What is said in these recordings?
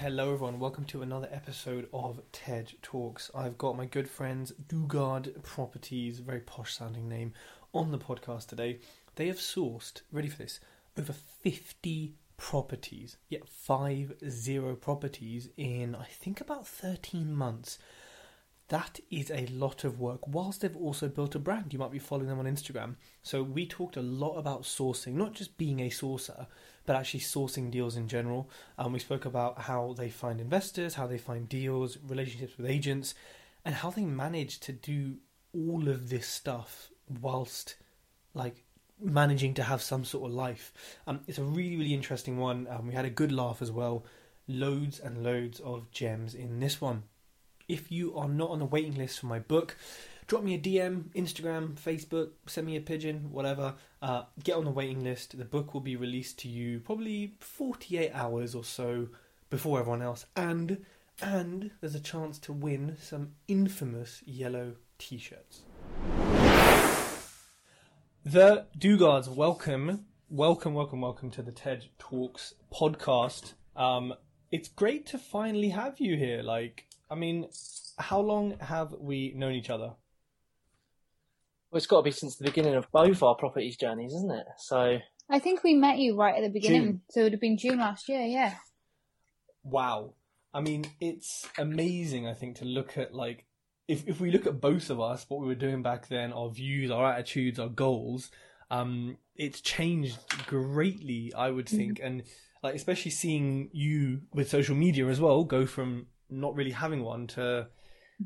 Hello, everyone. Welcome to another episode of Tej Talks. I've got my good friends Dugard Properties, very posh sounding name, on the podcast today. They have sourced, ready for this, over 50 properties, yet five zero properties in, I think, about 13 months. That is a lot of work, whilst they've also built a brand. You might be following them on Instagram. So, we talked a lot about sourcing, not just being a sourcer, but actually sourcing deals in general. Um, we spoke about how they find investors, how they find deals, relationships with agents, and how they manage to do all of this stuff whilst like managing to have some sort of life. Um, it's a really, really interesting one. Um, we had a good laugh as well. Loads and loads of gems in this one. If you are not on the waiting list for my book, drop me a DM, Instagram, Facebook, send me a pigeon, whatever. Uh, get on the waiting list. The book will be released to you probably 48 hours or so before everyone else, and and there's a chance to win some infamous yellow T-shirts. The Dugards, welcome, welcome, welcome, welcome to the Tej Talks podcast. Um, it's great to finally have you here. Like, I mean, how long have we known each other? Well, it's got to be since the beginning of both our properties journeys, isn't it? So I think we met you right at the beginning, June. so it would have been June last year. Yeah. Wow. I mean, it's amazing, I think, to look at, like, if, if we look at both of us, what we were doing back then, our views, our attitudes, our goals, um, it's changed greatly, I would think. And, like, especially seeing you with social media as well go from not really having one to,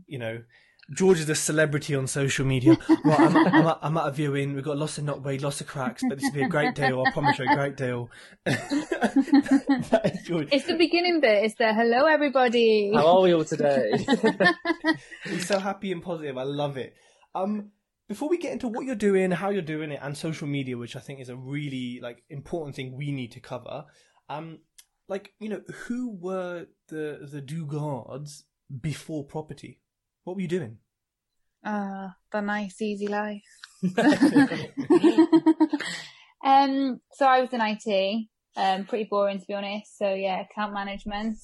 you know, George is a celebrity on social media. Right, I'm, I'm, at, I'm at a viewing. We've got lots of knockbait, lots of cracks, but this will be a great deal. I promise you, a great deal. that is George. It's the beginning bit. It's the hello everybody. how are we all today? He's so happy and positive. I love it. Um, before we get into what you're doing, how you're doing it, and social media, which I think is a really like important thing we need to cover. Um, like you know, who were the the do Dugards before property? What were you doing? Ah, the nice easy life. um, so I was in IT. Um, pretty boring to be honest. So yeah, account management.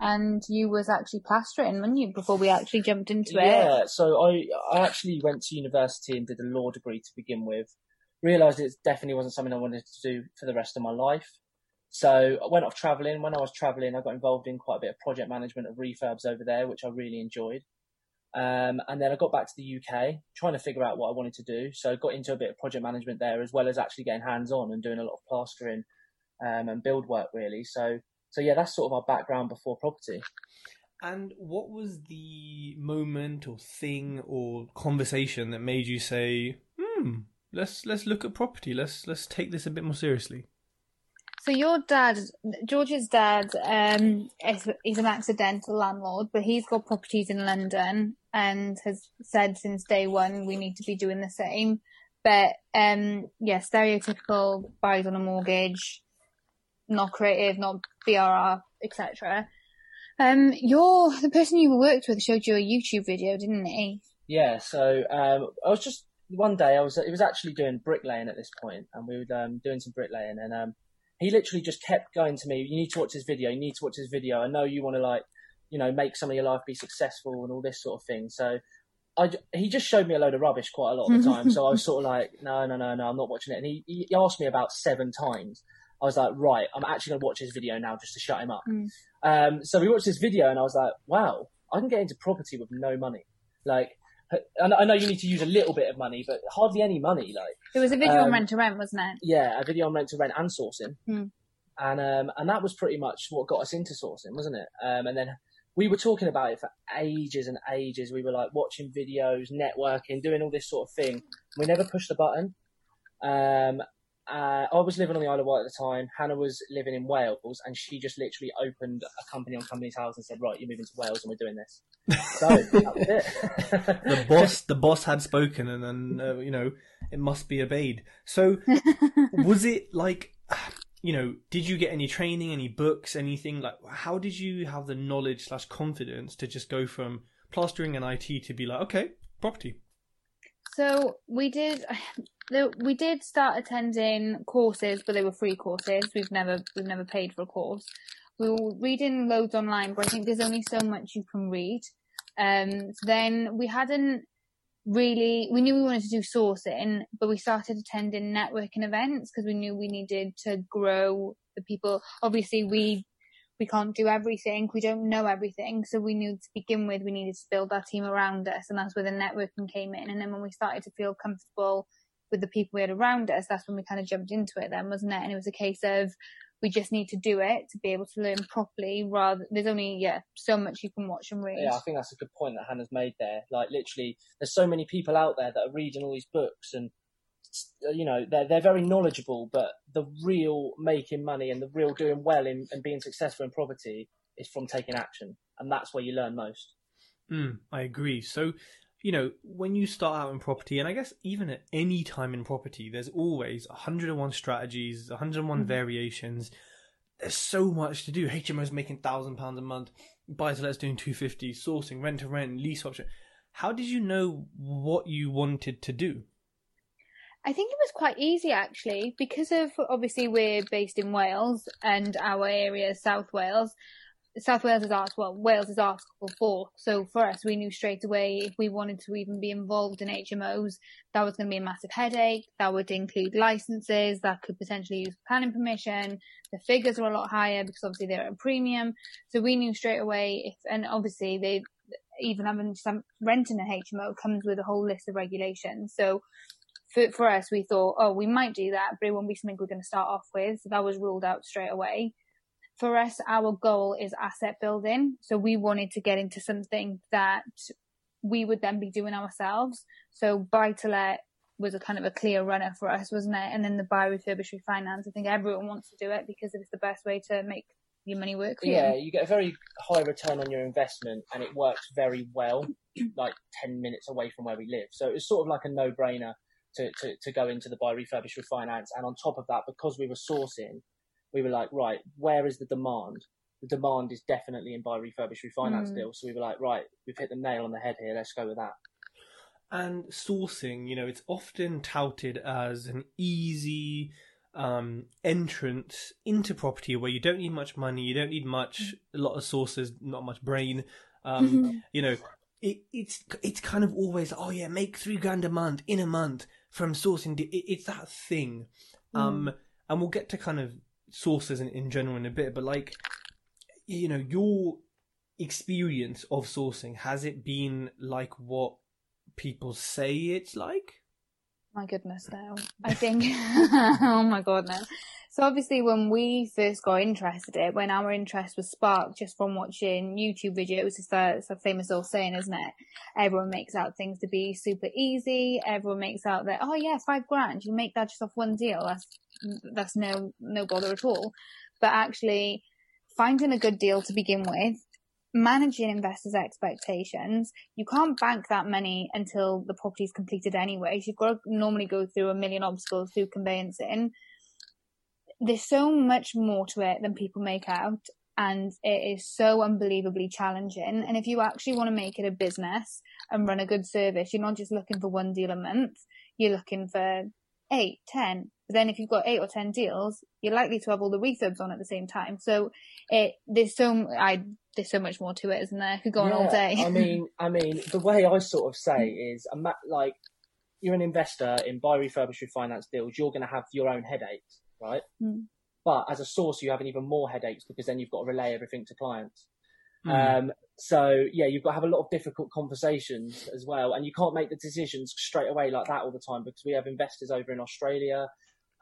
And you was actually plastering, weren't you, before we actually jumped into it? yeah. So I I actually went to university and did a law degree to begin with. Realised it definitely wasn't something I wanted to do for the rest of my life. So I went off travelling. When I was travelling, I got involved in quite a bit of project management of refurbs over there, which I really enjoyed. Um, and then I got back to the UK, trying to figure out what I wanted to do. So I got into a bit of project management there, as well as actually getting hands on and doing a lot of plastering um, and build work, really. So, so yeah, that's sort of our background before property. And what was the moment or thing or conversation that made you say, "Hmm, let's let's look at property. Let's let's take this a bit more seriously." So your dad, George's dad, um, is, he's an accidental landlord, but he's got properties in London and has said since day one we need to be doing the same. But um, yeah, stereotypical buys on a mortgage, not creative, not BRR, etc. Um, you're the person you worked with showed you a YouTube video, didn't he? Yeah, so um, I was just one day I was it was actually doing bricklaying at this point, and we were um, doing some bricklaying, and um, he literally just kept going to me. You need to watch this video. You need to watch this video. I know you want to like, you know, make some of your life be successful and all this sort of thing. So. I, he just showed me a load of rubbish quite a lot of the time, so I was sort of like, no, no, no, no, I'm not watching it. And he, he asked me about seven times. I was like, right, I'm actually going to watch this video now just to shut him up. Mm. Um, so we watched this video and I was like, wow, I can get into property with no money. Like, I know- you need to use a little bit of money, but hardly any money. Like, It was a video on Um, rent to rent, wasn't it? yeah, a video on rent to rent and sourcing. Hmm. And, um, and that was pretty much what got us into sourcing, wasn't it? Um, and then we were talking about it for ages and ages. We were like watching videos, networking, doing all this sort of thing. We never pushed the button. Um, uh, I was living on the Isle of Wight at the time. Hannah was living in Wales, and she just literally opened a company on Companies House and said, "Right, you're moving to Wales, and we're doing this." So that was it. the boss, the boss had spoken, and then uh, you know it must be obeyed. So, was it like, you know, did you get any training, any books, anything like? How did you have the knowledge slash confidence to just go from plastering and IT to be like, okay, property? So we did, we did start attending courses, but they were free courses. We've never, we've never paid for a course. We were reading loads online, but I think there's only so much you can read. Um, then we hadn't really, we knew we wanted to do sourcing, but we started attending networking events because we knew we needed to grow the people. Obviously, we we can't do everything. We don't know everything. So we knew to begin with, we needed to build our team around us. And that's where the networking came in. And then when we started to feel comfortable with the people we had around us, that's when we kind of jumped into it then, wasn't it? And it was a case of, we just need to do it to be able to learn properly rather there's only yeah so much you can watch and read yeah i think that's a good point that hannah's made there like literally there's so many people out there that are reading all these books and you know they're they're very knowledgeable, but the real making money and the real doing well in and being successful in property is from taking action, and that's where you learn most. Mm, I agree. So, you know, when you start out in property, and I guess even at any time in property, there's always 101 strategies, 101 mm-hmm. variations. There's so much to do. HMO's making thousand pounds a month, buy to let's doing 250, sourcing, rent to rent, lease option. How did you know what you wanted to do? I think it was quite easy actually because of obviously we're based in Wales and our area is South Wales. South Wales is art well Wales is Article four. So for us we knew straight away if we wanted to even be involved in HMOs, that was gonna be a massive headache. That would include licenses, that could potentially use planning permission. The figures were a lot higher because obviously they're a premium. So we knew straight away if and obviously they even having some renting a HMO comes with a whole list of regulations. So for, for us, we thought, oh, we might do that, but it won't be something we're going to start off with. So that was ruled out straight away. For us, our goal is asset building. So we wanted to get into something that we would then be doing ourselves. So buy to let was a kind of a clear runner for us, wasn't it? And then the buy refurbish refinance. I think everyone wants to do it because it's the best way to make your money work yeah, you. you get a very high return on your investment and it works very well, like 10 minutes away from where we live. So it was sort of like a no brainer to, to, to go into the buy refurbish refinance. And on top of that, because we were sourcing, we were like, right, where is the demand? The demand is definitely in buy refurbish refinance mm. deals. So we were like, right, we've hit the nail on the head here. Let's go with that. And sourcing, you know, it's often touted as an easy um, entrance into property where you don't need much money, you don't need much, a lot of sources, not much brain. Um, you know, it, it's it's kind of always oh yeah, make three grand a month in a month, from sourcing. It, it's that thing, mm. um, and we'll get to kind of sources in, in general in a bit. But like, you know, your experience of sourcing has it been like what people say it's like? My goodness, no. I think. oh my god, no. So obviously when we first got interested when our interest was sparked just from watching YouTube videos, it's a, it's a famous old saying, isn't it? Everyone makes out things to be super easy. Everyone makes out that, oh yeah, five grand, you make that just off one deal. That's, that's no, no bother at all. But actually finding a good deal to begin with, managing investors' expectations. You can't bank that money until the property is completed anyway. You've got to normally go through a million obstacles through conveyancing there's so much more to it than people make out and it is so unbelievably challenging. And if you actually want to make it a business and run a good service, you're not just looking for one deal a month. You're looking for eight, ten. But then if you've got eight or ten deals, you're likely to have all the refurbs on at the same time. So it, there's so, I, there's so much more to it, isn't there? I could go on all day. I mean, I mean, the way I sort of say is, I'm like, you're an investor in buy, refurbish, refinance deals. You're going to have your own headaches right? Mm. But as a source, you have an even more headaches because then you've got to relay everything to clients. Mm. Um, so yeah, you've got to have a lot of difficult conversations as well, and you can't make the decisions straight away like that all the time because we have investors over in Australia,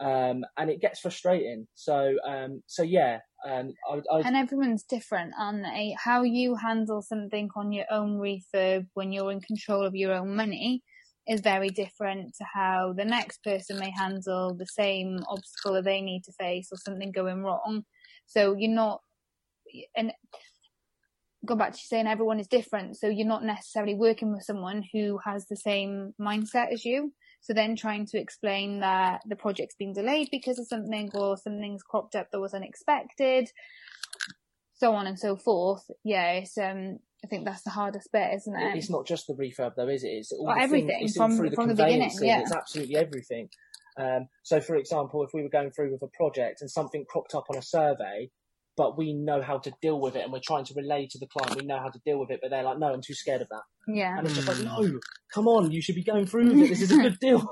um, and it gets frustrating. So um, so yeah, um, I, I, and everyone's different, aren't they? How you handle something on your own refurb when you're in control of your own money is very different to how the next person may handle the same obstacle that they need to face or something going wrong. So you're not, and go back to saying everyone is different. So you're not necessarily working with someone who has the same mindset as you. So then trying to explain that the project's been delayed because of something or something's cropped up that was unexpected, so on and so forth. Yeah, it's, um, I think that's the hardest bit, isn't it? It's not just the refurb though, is it? It's all Well, the everything things, it's from- all through the from the beginning, yeah. It's absolutely everything. Um, so, for example, if we were going through with a project and something cropped up on a survey, but we know how to deal with it and we're trying to relay to the client, we know how to deal with it, but they're like, no, I'm too scared of that. Yeah. And it's just like, Mm. no, come on, you should be going through with it. This is a good deal.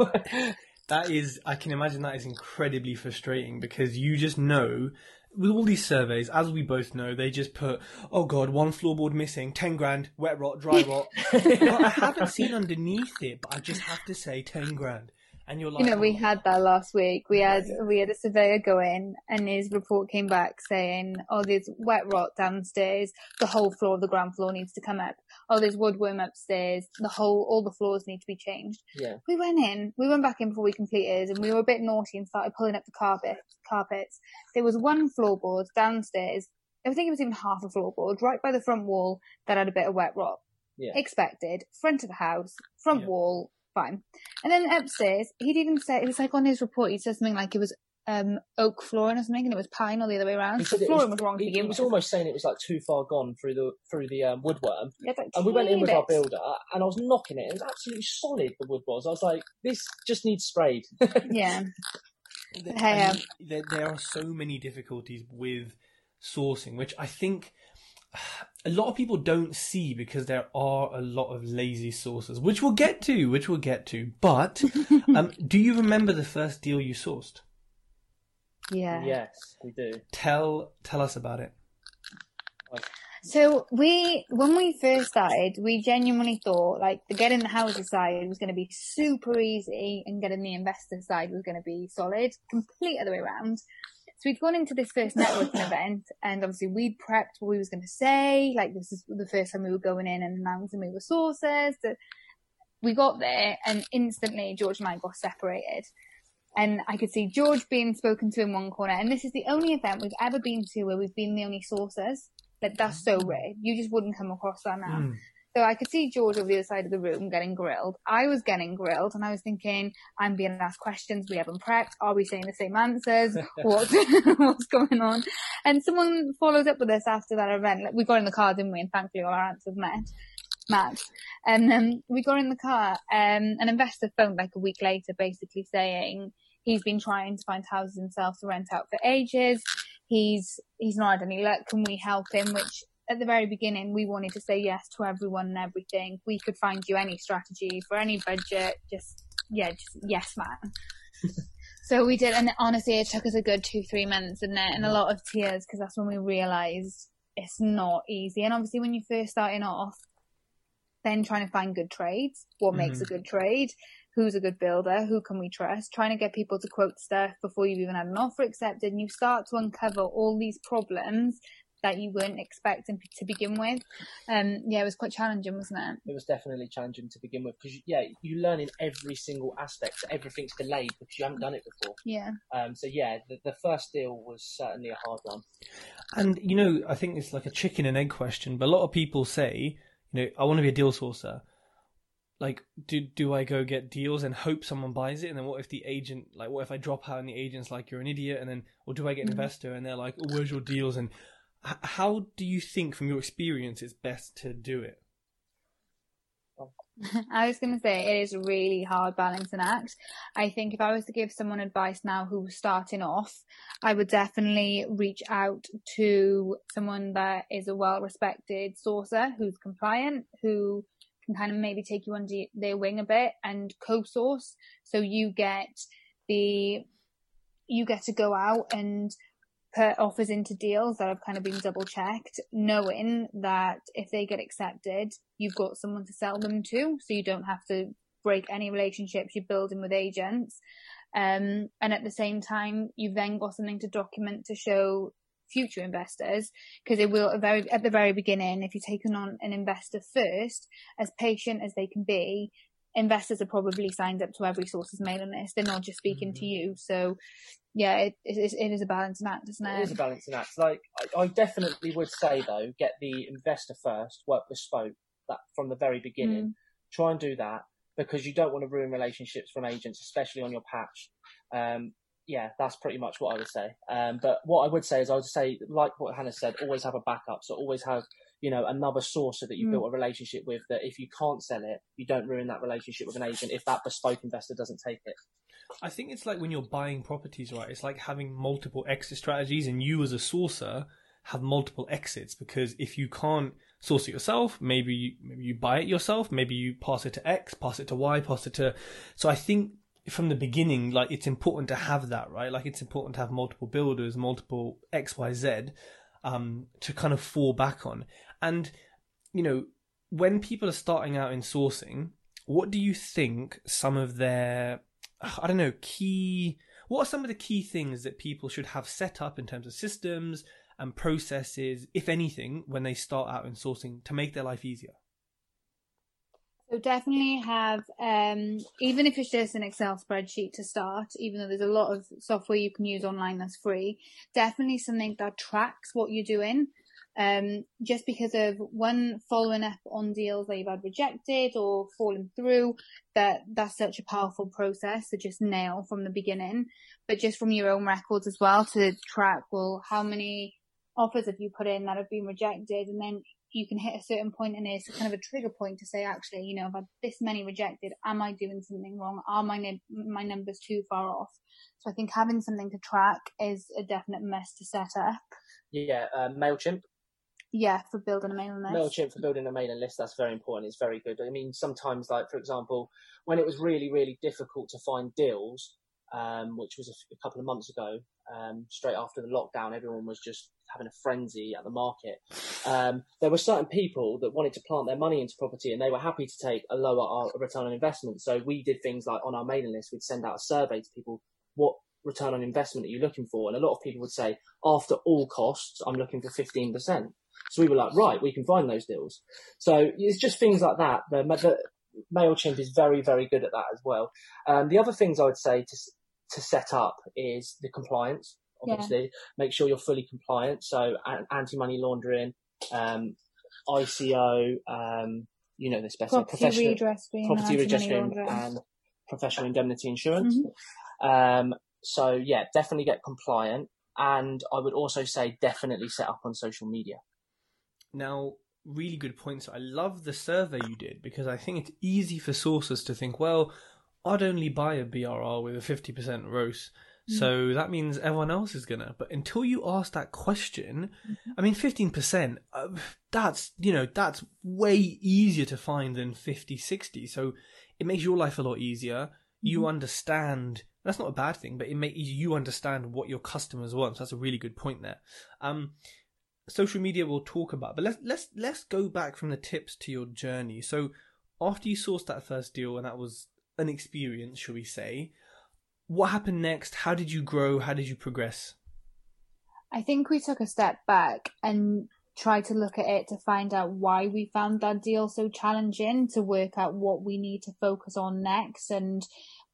That is, I can imagine that is incredibly frustrating because you just know with all these surveys, as we both know, they just put, oh god, one floorboard missing, 10 grand, wet rot, dry rot. But I haven't seen underneath it, but I just have to say 10 grand. And you're like, You know, we oh, had that last week. We had we had a surveyor go in, and his report came back saying, "Oh, there's wet rot downstairs. The whole floor of the ground floor needs to come up. Oh, there's woodworm upstairs. The whole all the floors need to be changed." yeah. We went in. We went back in before we completed, and we were a bit naughty and started pulling up the carpet carpets. There was one floorboard downstairs. I think it was even half a floorboard right by the front wall that had a bit of wet rot. Yeah. Expected. Front of the house, front Yeah. wall, fine. And then upstairs, he'd even said it was like on his report. He said something like it was um oak flooring or something, and it was pine or the other way around. He So it flooring was- was, wrong to He, begin he was with. almost saying it was like too far gone through the through the um, woodworm, Yeah, like and we went in teeny with our builder, and I was knocking it. It was absolutely solid. The wood was. I was like, this just needs sprayed. Yeah, Hey, um, there, there are so many difficulties with sourcing, which I think a lot of people don't see because there are a lot of lazy sources, which we'll get to, which we'll get to. But um, do you remember the first deal you sourced? Yeah. yes, we do. Tell tell us about it. So we, when we first started, we genuinely thought like the getting the houses side was going to be super easy and getting the investor side was going to be solid. Complete other way around. So we'd gone into this first networking event and obviously we'd prepped what we was going to say. Like this is the first time we were going in and announcing we were sources. That we got there and instantly George and I got separated. And I could see George being spoken to in one corner. And this is the only event we've ever been to where we've been the only sources. Like that's so rare. You just wouldn't come across that now. Mm. So I could see George over the other side of the room getting grilled. I was getting grilled and I was thinking, I'm being asked questions we haven't prepped. Are we saying the same answers? What, what's going on? And someone followed up with us after that event. Like, we got in the car, didn't we? And thankfully all our answers met. Matt. And um, we got in the car. Um, an investor phoned like a week later, basically saying he's been trying to find houses himself to rent out for ages. He's he's not had any luck. Can we help him? Which at the very beginning we wanted to say yes to everyone and everything. We could find you any strategy for any budget. Just yeah, just yes, man. so we did, and honestly, it took us a good two three months, didn't it? And a lot of tears because that's when we realised it's not easy. And obviously, when you're first starting off, then trying to find good trades, what makes a good trade, who's a good builder, who can we trust, trying to get people to quote stuff before you've even had an offer accepted, and you start to uncover all these problems that you weren't expecting to begin with. Um, yeah, it was quite challenging, wasn't it? It was definitely challenging to begin with because yeah, you learn in every single aspect. So everything's delayed because you haven't done it before. Yeah. Um, so yeah, the, the first deal was certainly a hard one. And you know, I think it's like a chicken and egg question, but a lot of people say, you know, I want to be a deal sourcer. Like, do do I go get deals and hope someone buys it, and then what if the agent, like, what if I drop out and the agent's like, you're an idiot, and then, or do I get an mm-hmm. investor and they're like, oh, where's your deals? And h- how do you think, from your experience, it's best to do it? I was going to say it is really hard balancing act. I think if I was to give someone advice now who's starting off, I would definitely reach out to someone that is a well respected sourcer who's compliant, who can kind of maybe take you under their wing a bit and co-source. So you get the, you get to go out and put offers into deals that have kind of been double checked, knowing that if they get accepted, you've got someone to sell them to, so you don't have to break any relationships you're building with agents. Um, and at the same time, you've then got something to document to show future investors because it will at very at the very beginning if you're taking on an investor first as patient as they can be investors are probably signed up to every source's mailing list. They're not just speaking to you. So, yeah, it, it, is, it is a balancing act, isn't it? It is a balancing act. Like I, I definitely would say though, get the investor first, work bespoke that from the very beginning. Mm. Try and do that because you don't want to ruin relationships from agents, especially on your patch. Um, yeah, that's pretty much what I would say. Um, but what I would say is I would say, like what Hannah said, always have a backup. So always have, you know, another source that you Mm. built a relationship with that if you can't sell it, you don't ruin that relationship with an agent if that bespoke investor doesn't take it. I think it's like when you're buying properties, right? It's like having multiple exit strategies, and you as a sourcer have multiple exits because if you can't source it yourself, maybe you, maybe you buy it yourself, maybe you pass it to X, pass it to Y, pass it to. So I think from the beginning, like it's important to have that, right? Like it's important to have multiple builders, multiple X, Y, Z, um, to kind of fall back on. And you know, when people are starting out in sourcing, what do you think some of their I don't know, key what are some of the key things that people should have set up in terms of systems and processes, if anything, when they start out in sourcing to make their life easier? So definitely have, um, even if it's just an Excel spreadsheet to start, even though there's a lot of software you can use online that's free, definitely something that tracks what you're doing. Um, just because of one following up on deals that you've had rejected or fallen through, that that's such a powerful process to just nail from the beginning. But just from your own records as well to track, well, how many offers have you put in that have been rejected? And then you can hit a certain point and it's kind of a trigger point to say, actually, you know, I've had this many rejected. Am I doing something wrong? Are my, my numbers too far off? So I think having something to track is a definite must to set up. Yeah, uh, Mailchimp. Yeah, for building a mailing list. MailChimp for building a mailing list, that's very important. It's very good. I mean, sometimes, like, for example, when it was really, really difficult to find deals, um, which was a, f- a couple of months ago, um, straight after the lockdown, everyone was just having a frenzy at the market. Um, there were certain people that wanted to plant their money into property and they were happy to take a lower uh, return on investment. So we did things like on our mailing list, we'd send out a survey to people, what return on investment are you looking for? And a lot of people would say, after all costs, I'm looking for 15%. So we were like, right, we can find those deals. So it's just things like that. The, the Mailchimp is very, very good at that as well. Um, the other things I would say to to set up is the compliance. Yeah. Obviously, make sure you're fully compliant. So anti-money laundering, um, ICO, um, you know this better. property professional redress scheme, property and redress anti-money scheme laundering. and professional indemnity insurance. Mhm. Um, so yeah, definitely get compliant. And I would also say definitely set up on social media. Now, really good points. I love the survey you did because I think it's easy for sources to think, well, I'd only buy a BRR with a 50% ROS. So that means everyone else is gonna. But until you ask that question, I mean, 15%, uh, that's, you know, that's way easier to find than 50, 60. So it makes your life a lot easier. You understand, that's not a bad thing, but it makes you understand what your customers want. So that's a really good point there. Um, social media we'll talk about but let's let's let's go back from the tips to your journey. So after you sourced that first deal and that was an experience shall we say what happened next? How did you grow? How did you progress? I think we took a step back and tried to look at it to find out why we found that deal so challenging to work out what we need to focus on next and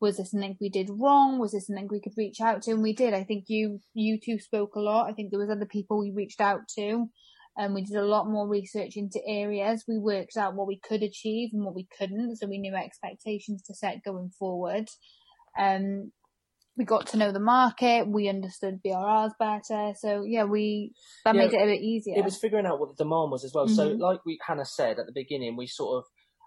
was this something we did wrong? Was this something we could reach out to? And we did. I think you you two spoke a lot. I think there was other people we reached out to. And we did a lot more research into areas. We worked out what we could achieve and what we couldn't. So we knew expectations to set going forward. Um we got to know the market, we understood BRRs better. So yeah, we that Yeah, made it a bit easier. It was figuring out what the demand was as well. So, Mhm. like we Hannah said at the beginning, we sort of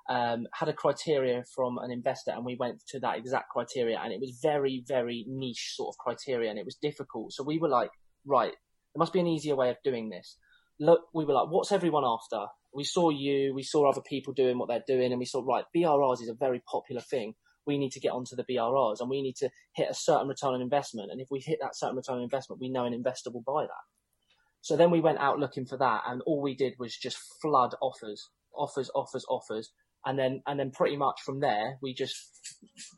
um, had a criteria from an investor, and we went to that exact criteria, and it was very, very niche sort of criteria, and it was difficult. So we were like, right, there must be an easier way of doing this. Look, we were like, what's everyone after? We saw you, we saw other people doing what they're doing, and we saw right, BRRs is a very popular thing. We need to get onto the BRRs, and we need to hit a certain return on investment. And if we hit that certain return on investment, we know an investor will buy that. So then we went out looking for that, and all we did was just flood offers, offers, offers, offers, and then and then pretty much from there we just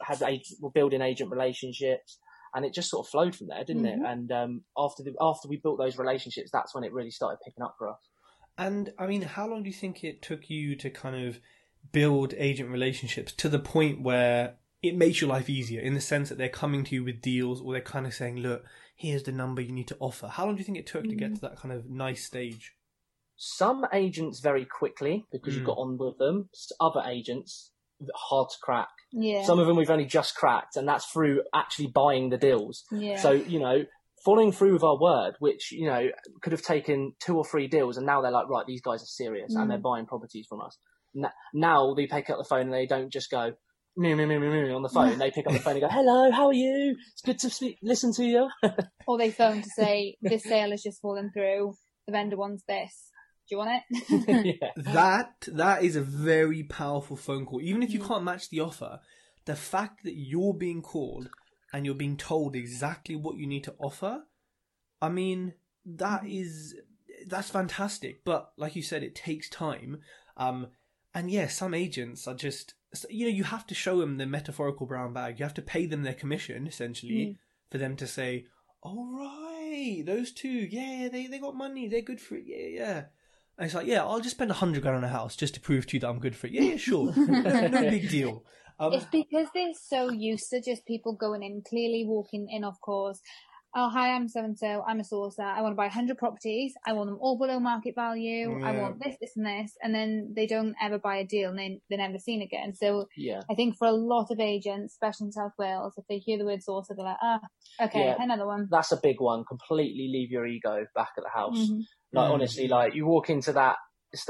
had a, we're building agent relationships, and it just sort of flowed from there, didn't Mhm. it? And um, after the after we built those relationships, that's when it really started picking up for us. and i mean how long do you think it took you to kind of build agent relationships to the point where it makes your life easier in the sense that they're coming to you with deals or they're kind of saying, look, here's the number you need to offer. How long do you think it took to get to that kind of nice stage? Some agents very quickly because you Mm. got on with them. Other agents hard to crack. Yeah. Some of them we've only just cracked, and that's through actually buying the deals. yeah. So you know, following through with our word, which you know could have taken two or three deals, and now they're like, right, these guys are serious, and they're Mm. buying properties from us. Now they pick up the phone and they don't just go. Me, me, me, me, me, on the phone. They pick up the phone and go, "Hello, how are you? It's good to speak, listen to you." Or they phone to say this sale has just fallen through. The vendor wants this. Do you want it? yeah, That that is a very powerful phone call. Even if you Mm. can't match the offer, the fact that you're being called and you're being told exactly what you need to offer, I mean, that is that's fantastic. But like you said, it takes time. Um, and yeah, some agents are just you know you have to show them the metaphorical brown bag. You have to pay them their commission essentially Mm. for them to say, "All right, those two, yeah, they they got money, they're good for it, yeah, yeah." And it's like, yeah, I'll just spend a hundred grand on a house just to prove to you that I'm good for it. Yeah, yeah, sure, no, no big deal. Um, It's because they're so used to just people going in, clearly walking in off course. Oh, hi, I'm so and so. I'm a sourcer. I want to buy 100 properties. I want them all below market value. I want this, this, and this. And then they don't ever buy a deal and they, they're never seen again. So yeah, I think for a lot of agents, especially in South Wales, if they hear the word sourcer, they're like, ah, okay, Yeah. another one. that's a big one. Completely leave your ego back at the house. Mhm. Like Mm. honestly, like you walk into that,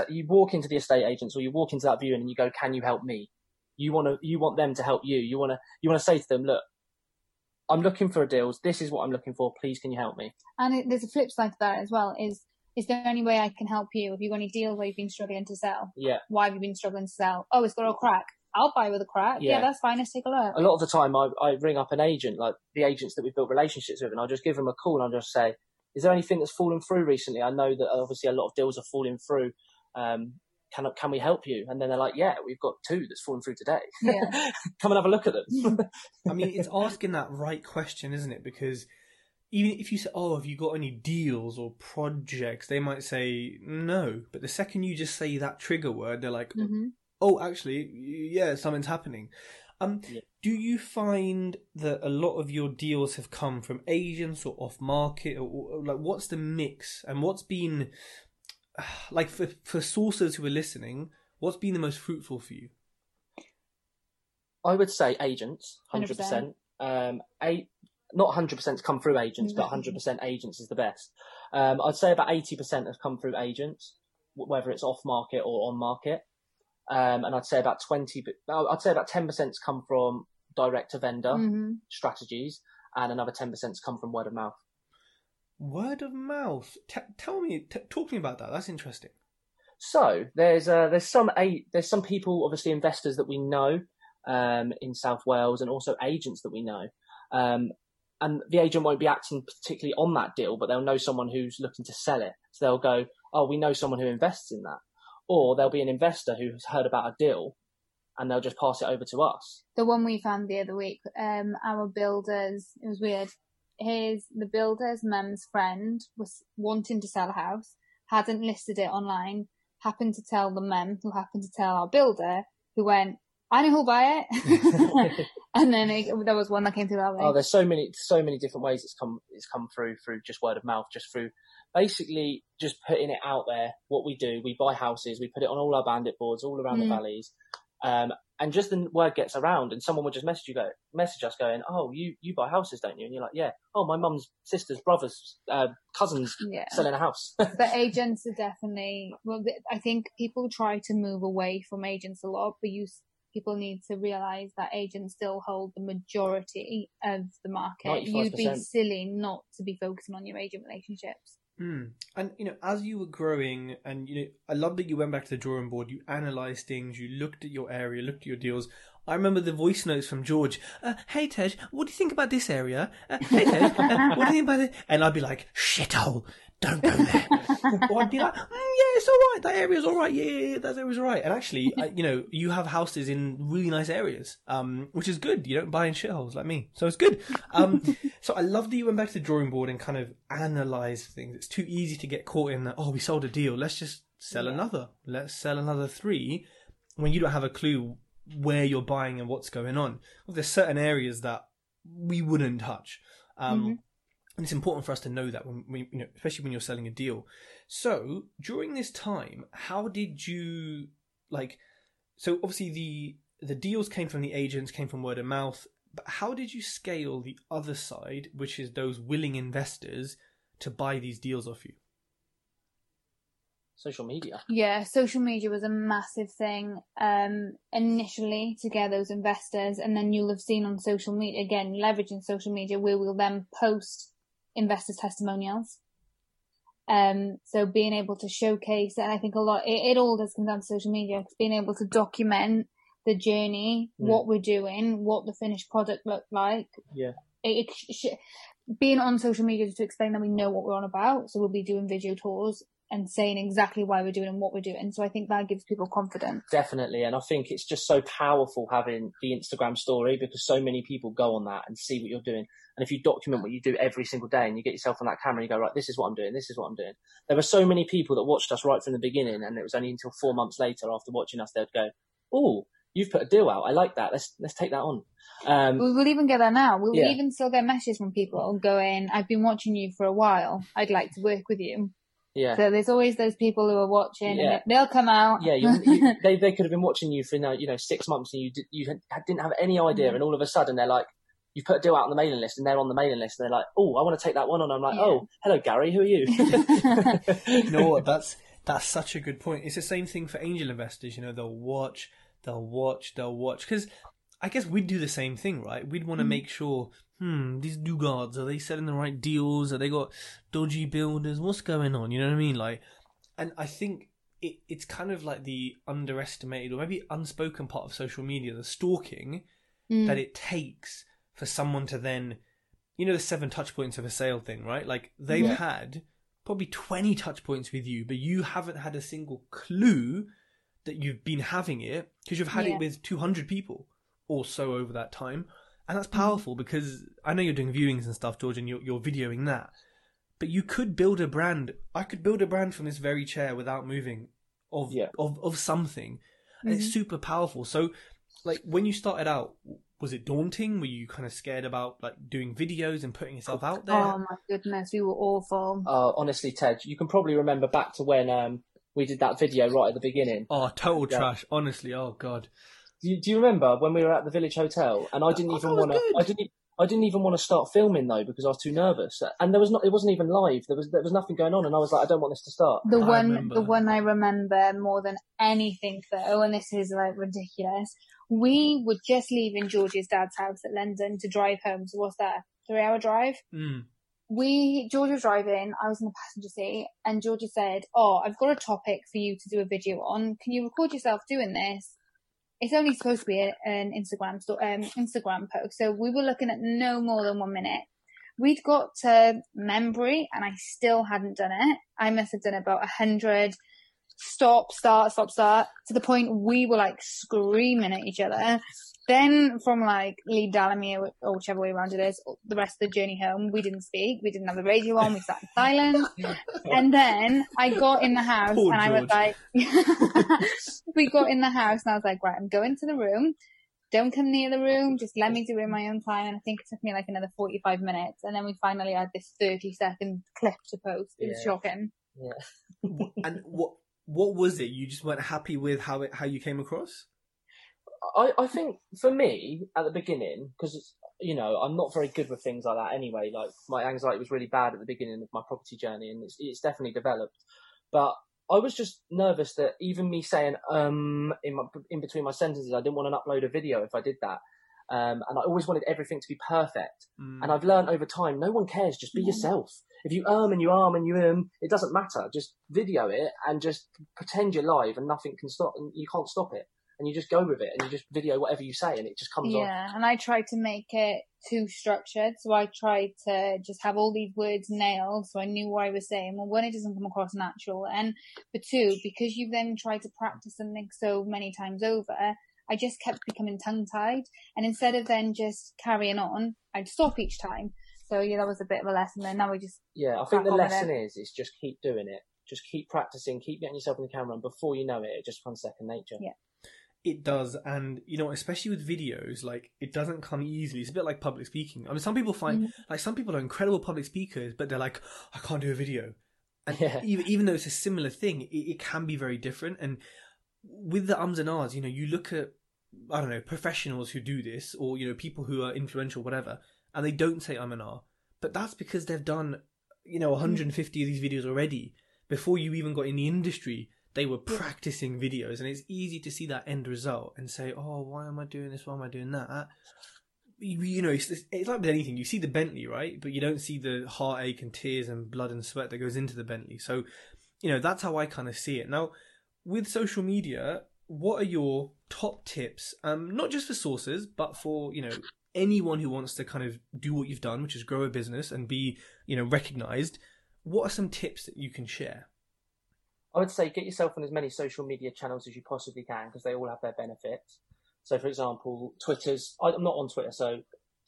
you walk into the estate agents or you walk into that viewing and you go, "Can you help me?" You want to, you want them to help you. You want to, you want to say to them, "Look, I'm looking for a deals. This is what I'm looking for. Please, can you help me?" And it, there's a flip side to that as well. Is is there any way I can help you? Have you got any deals where you've been struggling to sell? Yeah. Why have you been struggling to sell? Oh, it's got a crack. I'll buy with a crack. Yeah, Yeah. that's fine. Let's take a look. A lot of the time, I, I ring up an agent, like the agents that we've built relationships with, and I'll just give them a call and I'll just say, "Is there anything that's fallen through recently? I know that obviously a lot of deals are falling through. Um, can can we help you?" And then they're like, "Yeah, we've got two that's fallen through today. Yeah. Come and have a look at them." I mean, it's asking that right question, isn't it? Because even if you say, "Oh, have you got any deals or projects?" they might say no. But the second you just say that trigger word, they're like, hmm "Oh, actually, yeah, something's happening." Um, Yeah. Do you find that a lot of your deals have come from agents or off market, or, or like what's the mix and what's been like for for sourcers who are listening? What's been the most fruitful for you? I would say agents, hundred 100%. Um, a not hundred percent to come through agents, but Mhm. hundred percent agents is the best. Um, I'd say about eighty percent have come through agents, whether it's off market or on market. Um, and I'd say about twenty, I'd say about ten percent's come from direct to vendor hmm strategies, and another ten percent's come from word of mouth. Word of mouth. T- tell me, t- talk to me about that. That's interesting. So there's uh, there's some a there's some people, obviously investors that we know um, in South Wales, and also agents that we know. Um, and the agent won't be acting particularly on that deal, but they'll know someone who's looking to sell it. So they'll go, "Oh, we know someone who invests in that," or there'll be an investor who's heard about a deal, and they'll just pass it over to us. The one we found the other week, um, our builders, it was weird. His, the builder's mum's friend was wanting to sell a house, hadn't listed it online, happened to tell the mum, who happened to tell our builder, who went, I know who'll buy it. and then it, there was one that came through that way. Oh, there's so many, so many different ways it's come, it's come through, through just word of mouth, just through basically just putting it out there. What we do, we buy houses, we put it on all our bandit boards all around Mm. the valleys. Um, and just the word gets around and someone would just message you go, message us going, Oh, you, you buy houses, don't you? And you're like, yeah. Oh, my mum's sister's brother's, uh, cousins yeah. selling a house. but agents are definitely well i think people try to move away from agents a lot but you people need to realize that agents still hold the majority of the market you'd be silly not to be focusing on your agent relationships Hmm. And you know, as you were growing, and you know, I love that you went back to the drawing board. You analysed things. You looked at your area, looked at your deals. I remember the voice notes from George. Uh, hey Tej, what do you think about this area? Uh, hey Tej, uh, what do you think about it? And I'd be like, shithole, don't go there. or I'd be like, mm, yeah, it's all right. That area's all right. Yeah, yeah, yeah that area's all right. And actually, I, you know, you have houses in really nice areas, um, which is good. You don't buy in shitholes like me, so it's good. Um, so I love that you went back to the drawing board and kind of analysed things. It's too easy to get caught in that. Oh, we sold a deal. Let's just sell Yeah. another. Let's sell another three. when you don't have a clue where you're buying and what's going on. Well, there's certain areas that we wouldn't touch. Um, Mhm. And it's important for us to know that when we, you know, especially when you're selling a deal. So during this time, how did you like? So obviously the the deals came from the agents, came from word of mouth. But how did you scale the other side, which is those willing investors to buy these deals off you? Social media. Yeah, social media was a massive thing um, initially to get those investors, and then you'll have seen on social media again, leveraging social media, where we'll then post investors' testimonials. Um, so being able to showcase, and I think a lot, it, it all does come down to social media, 'cause being able to document the journey, Mm. what we're doing, what the finished product looked like. Yeah. It, it sh- being on social media to explain that we know what we're on about. So we'll be doing video tours and saying exactly why we're doing and what we're doing. So I think that gives people confidence. Definitely, and I think it's just so powerful having the Instagram story because so many people go on that and see what you're doing. And if you document what you do every single day and you get yourself on that camera and you go, right, this is what I'm doing, this is what I'm doing. There were so many people that watched us right from the beginning, and it was only until four months later after watching us they'd go, oh, you've put a deal out. I like that. Let's let's take that on. Um, We will even get that now. We'll Yeah. even still get messages from people going, I've been watching you for a while. I'd like to work with you. Yeah. So there's always those people who are watching Yeah. and they'll come out. Yeah, you, you, they they could have been watching you for you know, you know six months and you did, you didn't have any idea, Mm. and all of a sudden they're like, you put a deal out on the mailing list, and they're on the mailing list, and they're like, oh, I want to take that one on. I'm like, Yeah. oh, hello Gary, who are you? you know what? That's that's such a good point. It's the same thing for angel investors. You know, they'll watch, they'll watch, they'll watch. Because I guess we'd do the same thing, right? We'd want to Mhm. make sure, hmm, these Dugards are they selling the right deals? Are they got dodgy builders? What's going on? You know what I mean? Like, and I think. It, it's kind of like the underestimated or maybe unspoken part of social media, the stalking Mm. that it takes for someone to then, you know, the seven touch points of a sale thing, right? Like they've Yeah. had probably 20 touch points with you, but you haven't had a single clue that you've been having it because you've had Yeah. it with 200 people or so over that time. And that's Mm-hmm. powerful because I know you're doing viewings and stuff, George, and you're, you're videoing that. But you could build a brand. I could build a brand from this very chair without moving of Yeah. of, of something. And Mhm. it's super powerful. So like when you started out was it daunting were you kind of scared about like doing videos and putting yourself out there Oh my goodness, we were awful. uh, honestly, Tej, you can probably remember back to when um, we did that video right at the beginning. oh total Yeah. trash honestly oh god Do you, do you remember when we were at the Village Hotel and I didn't Oh, even that want to? good. I didn't. I didn't even want to start filming though because I was too nervous, and there was not. It wasn't even live. There was there was nothing going on, and I was like, I don't want this to start. The I one, remember. the one I remember more than anything though, and this is like ridiculous. We were just leaving George's dad's house at London to drive home. So what's that? Three hour drive? mm. we George was driving, I was in the passenger seat, and George said, "Oh, I've got a topic for you to do a video on. Can you record yourself doing this?" It's only supposed to be a, an Instagram sto- um, Instagram post, so we were looking at no more than one minute. We'd got to Membury, and I still hadn't done it. I must have done about a hundred stop, start, stop, start, to the point we were like screaming at each other. Then from like Leigh Delamere or whichever way around it is, the rest of the journey home, we didn't speak. We didn't have the radio on. We sat in silence. and then I got in the house Poor and I was like, we got in the house and I was like, right, I'm going to the room. Don't come near the room. Just let me do it in my own time. And I think it took me like another 45 minutes. And then we finally had this 30 second clip to post. It was Yeah. shocking. Yeah. and what what was it you just weren't happy with how it how you came across I, I think for me at the beginning, because you know I'm not very good with things like that anyway. Like my anxiety was really bad at the beginning of my property journey, and it's it's definitely developed. But I was just nervous that even me saying um in my in between my sentences, I didn't want to upload a video if I did that. Um, and I always wanted everything to be perfect. Mm. And I've learned over time, no one cares. Just be Yeah. yourself. If you um and you arm and you um, it doesn't matter. Just video it and just pretend you're live, and nothing can stop. And you can't stop it. And you just go with it, and you just video whatever you say, and it just comes off. Yeah, and I tried to make it too structured. So I tried to just have all these words nailed so I knew what I was saying. Well, one, it doesn't come across natural. And for two, because you've then try to practice something so many times over, I just kept becoming tongue tied. And instead of then just carrying on, I'd stop each time. So yeah, that was a bit of a lesson. And now we just, Yeah, I think the lesson is is just keep doing it. Just keep practicing, keep getting yourself in the camera, and before you know it, it just becomes second nature. Yeah. It does, and you know, especially with videos, like it doesn't come easily. It's a bit like public speaking. I mean, some people find Mhm. like some people are incredible public speakers, but they're like, I can't do a video. And Yeah. even even though it's a similar thing, it, it can be very different. And with the ums and ahs, you know, you look at I don't know professionals who do this, or you know, people who are influential, whatever, and they don't say I'm an R. but that's because they've done you know hmm. 150 of these videos already before you even got in the industry. They were practicing videos, and it's easy to see that end result and say, "Oh, why am I doing this? Why am I doing that?" You, you know, it's, it's like with anything. You see the Bentley, right? But you don't see the heartache and tears and blood and sweat that goes into the Bentley. So, you know, that's how I kind of see it. Now, with social media, what are your top tips? Um, not just for sources, but for you know anyone who wants to kind of do what you've done, which is grow a business and be you know recognized. What are some tips that you can share? I would say get yourself on as many social media channels as you possibly can because they all have their benefits. So, for example, Twitter's. I'm not on Twitter, so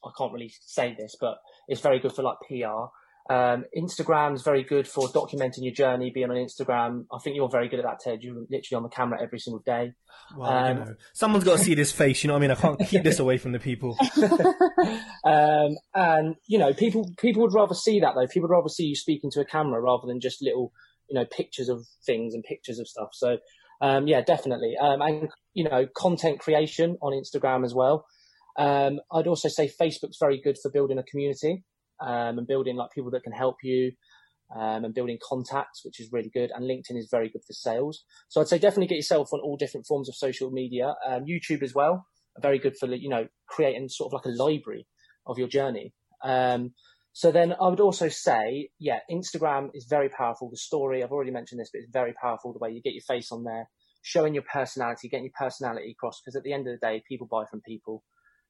I can't really say this, but it's very good for like PR. Um, Instagram's very good for documenting your journey, being on Instagram. I think you're very good at that, Tej. You're literally on the camera every single day. Well, Um, you know, someone's got to see this face. You know what I mean? I can't keep this away from the people. um, and you know, people people would rather see that though. People would rather see you speaking to a camera rather than just little, you know, pictures of things and pictures of stuff. So, um, yeah, definitely. Um, and you know, content creation on Instagram as well. Um, I'd also say Facebook's very good for building a community um, and building like people that can help you. Um, and building contacts, which is really good, and LinkedIn is very good for sales. So I'd say definitely get yourself on all different forms of social media, um, YouTube as well, very good for you know creating sort of like a library of your journey. Um, so then I would also say, yeah, Instagram is very powerful. The story, I've already mentioned this, but it's very powerful the way you get your face on there, showing your personality, getting your personality across. Because at the end of the day, people buy from people.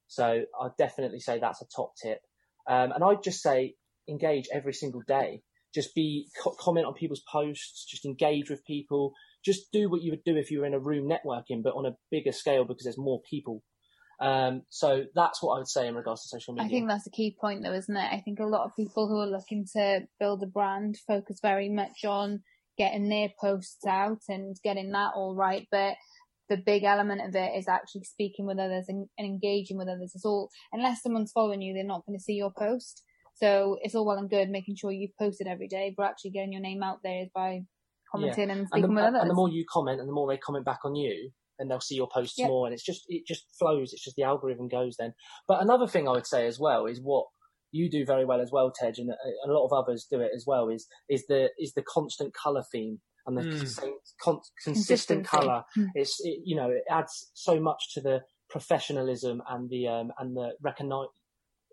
So I'd definitely say that's a top tip. Um, and I'd just say engage every single day. Just be co- comment on people's posts. Just engage with people. Just do what you would do if you were in a room networking, but on a bigger scale because there's more people. Um, so that's what I would say in regards to social media. I think that's a key point though, isn't it? I think a lot of people who are looking to build a brand focus very much on getting their posts out and getting that all right. But the big element of it is actually speaking with others and, and engaging with others. It's all, unless someone's following you, they're not going to see your post. So it's all well and good making sure you've posted every day, but actually getting your name out there is by commenting and and speaking the, with others. and the more you comment and the more they comment back on you, then they'll see your posts Yep. more and it's just it just flows it's just the algorithm goes then but another thing i would say as well is what you do very well as well tej and uh, a, a lot of others do it as well is is the is the constant color theme and the Mm. same con- consistent color Mm. it's it, you know it adds so much to the professionalism and the um and the recognize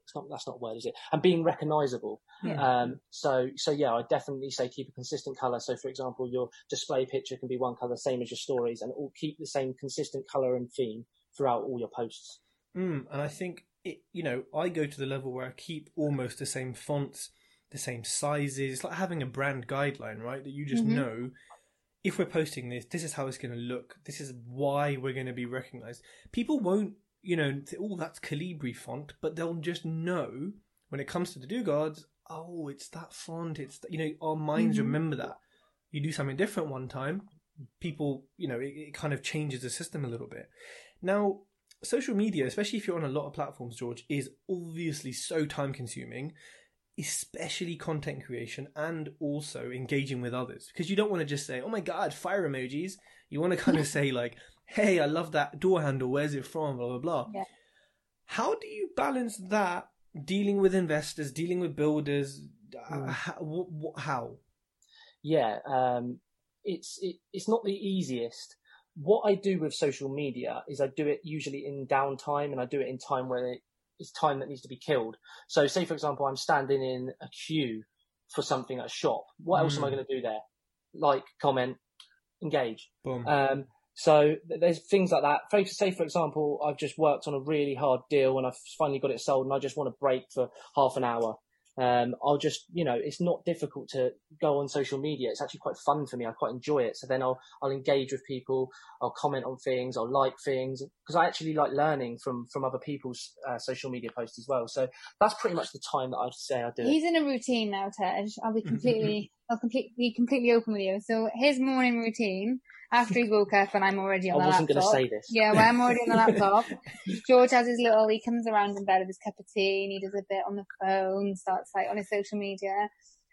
it's not that's not a word is it and being recognizable Yeah. um, so, so yeah, I definitely say keep a consistent color. So, for example, your display picture can be one color, same as your stories, and all keep the same consistent color and theme throughout all your posts. Mm, and I think it, you know, I go to the level where I keep almost the same fonts, the same sizes. It's like having a brand guideline, right? That you just Mhm. know if we're posting this, this is how it's going to look. This is why we're going to be recognized. People won't, you know, th- oh, that's Calibri font, but they'll just know when it comes to the Dugards, oh, it's that font. It's, you know, our minds Mhm. remember that. You do something different one time, people, you know, it, it kind of changes the system a little bit. Now, social media, especially if you're on a lot of platforms, George, is obviously so time consuming, especially content creation and also engaging with others. Because you don't want to just say, oh my God, fire emojis. You want to kind of say, like, hey, I love that door handle. Where's it from? Blah, blah, blah. Yeah. How do you balance that dealing with investors, dealing with builders? Uh, Mm. how, wh- wh- how? Yeah, um, it's it, it's not the easiest. What I do with social media is I do it usually in downtime, and I do it in time where it, it's time that needs to be killed. So, say for example, I'm standing in a queue for something at a shop. What else am I Mm. going to do there? Like, comment, engage. Boom. Um, so there's things like that. For, say, for example, I've just worked on a really hard deal and I've finally got it sold and I just want to break for half an hour. Um, I'll just, you know, it's not difficult to go on social media. It's actually quite fun for me. I quite enjoy it. So then I'll, I'll engage with people. I'll comment on things. I'll like things because I actually like learning from, from other people's uh, social media posts as well. So that's pretty much the time that I'd say I do it. He's in a routine now, Tej. I'll be completely, I'll complete, be completely open with you. So his morning routine, after he woke up and I'm already on I the wasn't laptop. going to say this. Yeah, well, I'm already on the laptop. George has his little, he comes around in bed with his cup of tea and he does a bit on the phone, starts like on his social media.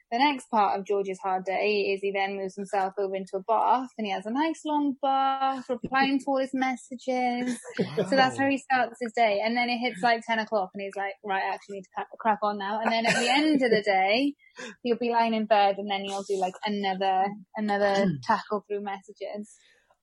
The next part of George's hard day is he then moves himself over into a bath and he has a nice long bath, replying to all his messages. So that's how he starts his day. And then it hits like 10 o'clock and he's like, right, I actually need to crack, crack on now. And then at the end of the day, he'll be lying in bed and then he'll do like another, another tackle through messages.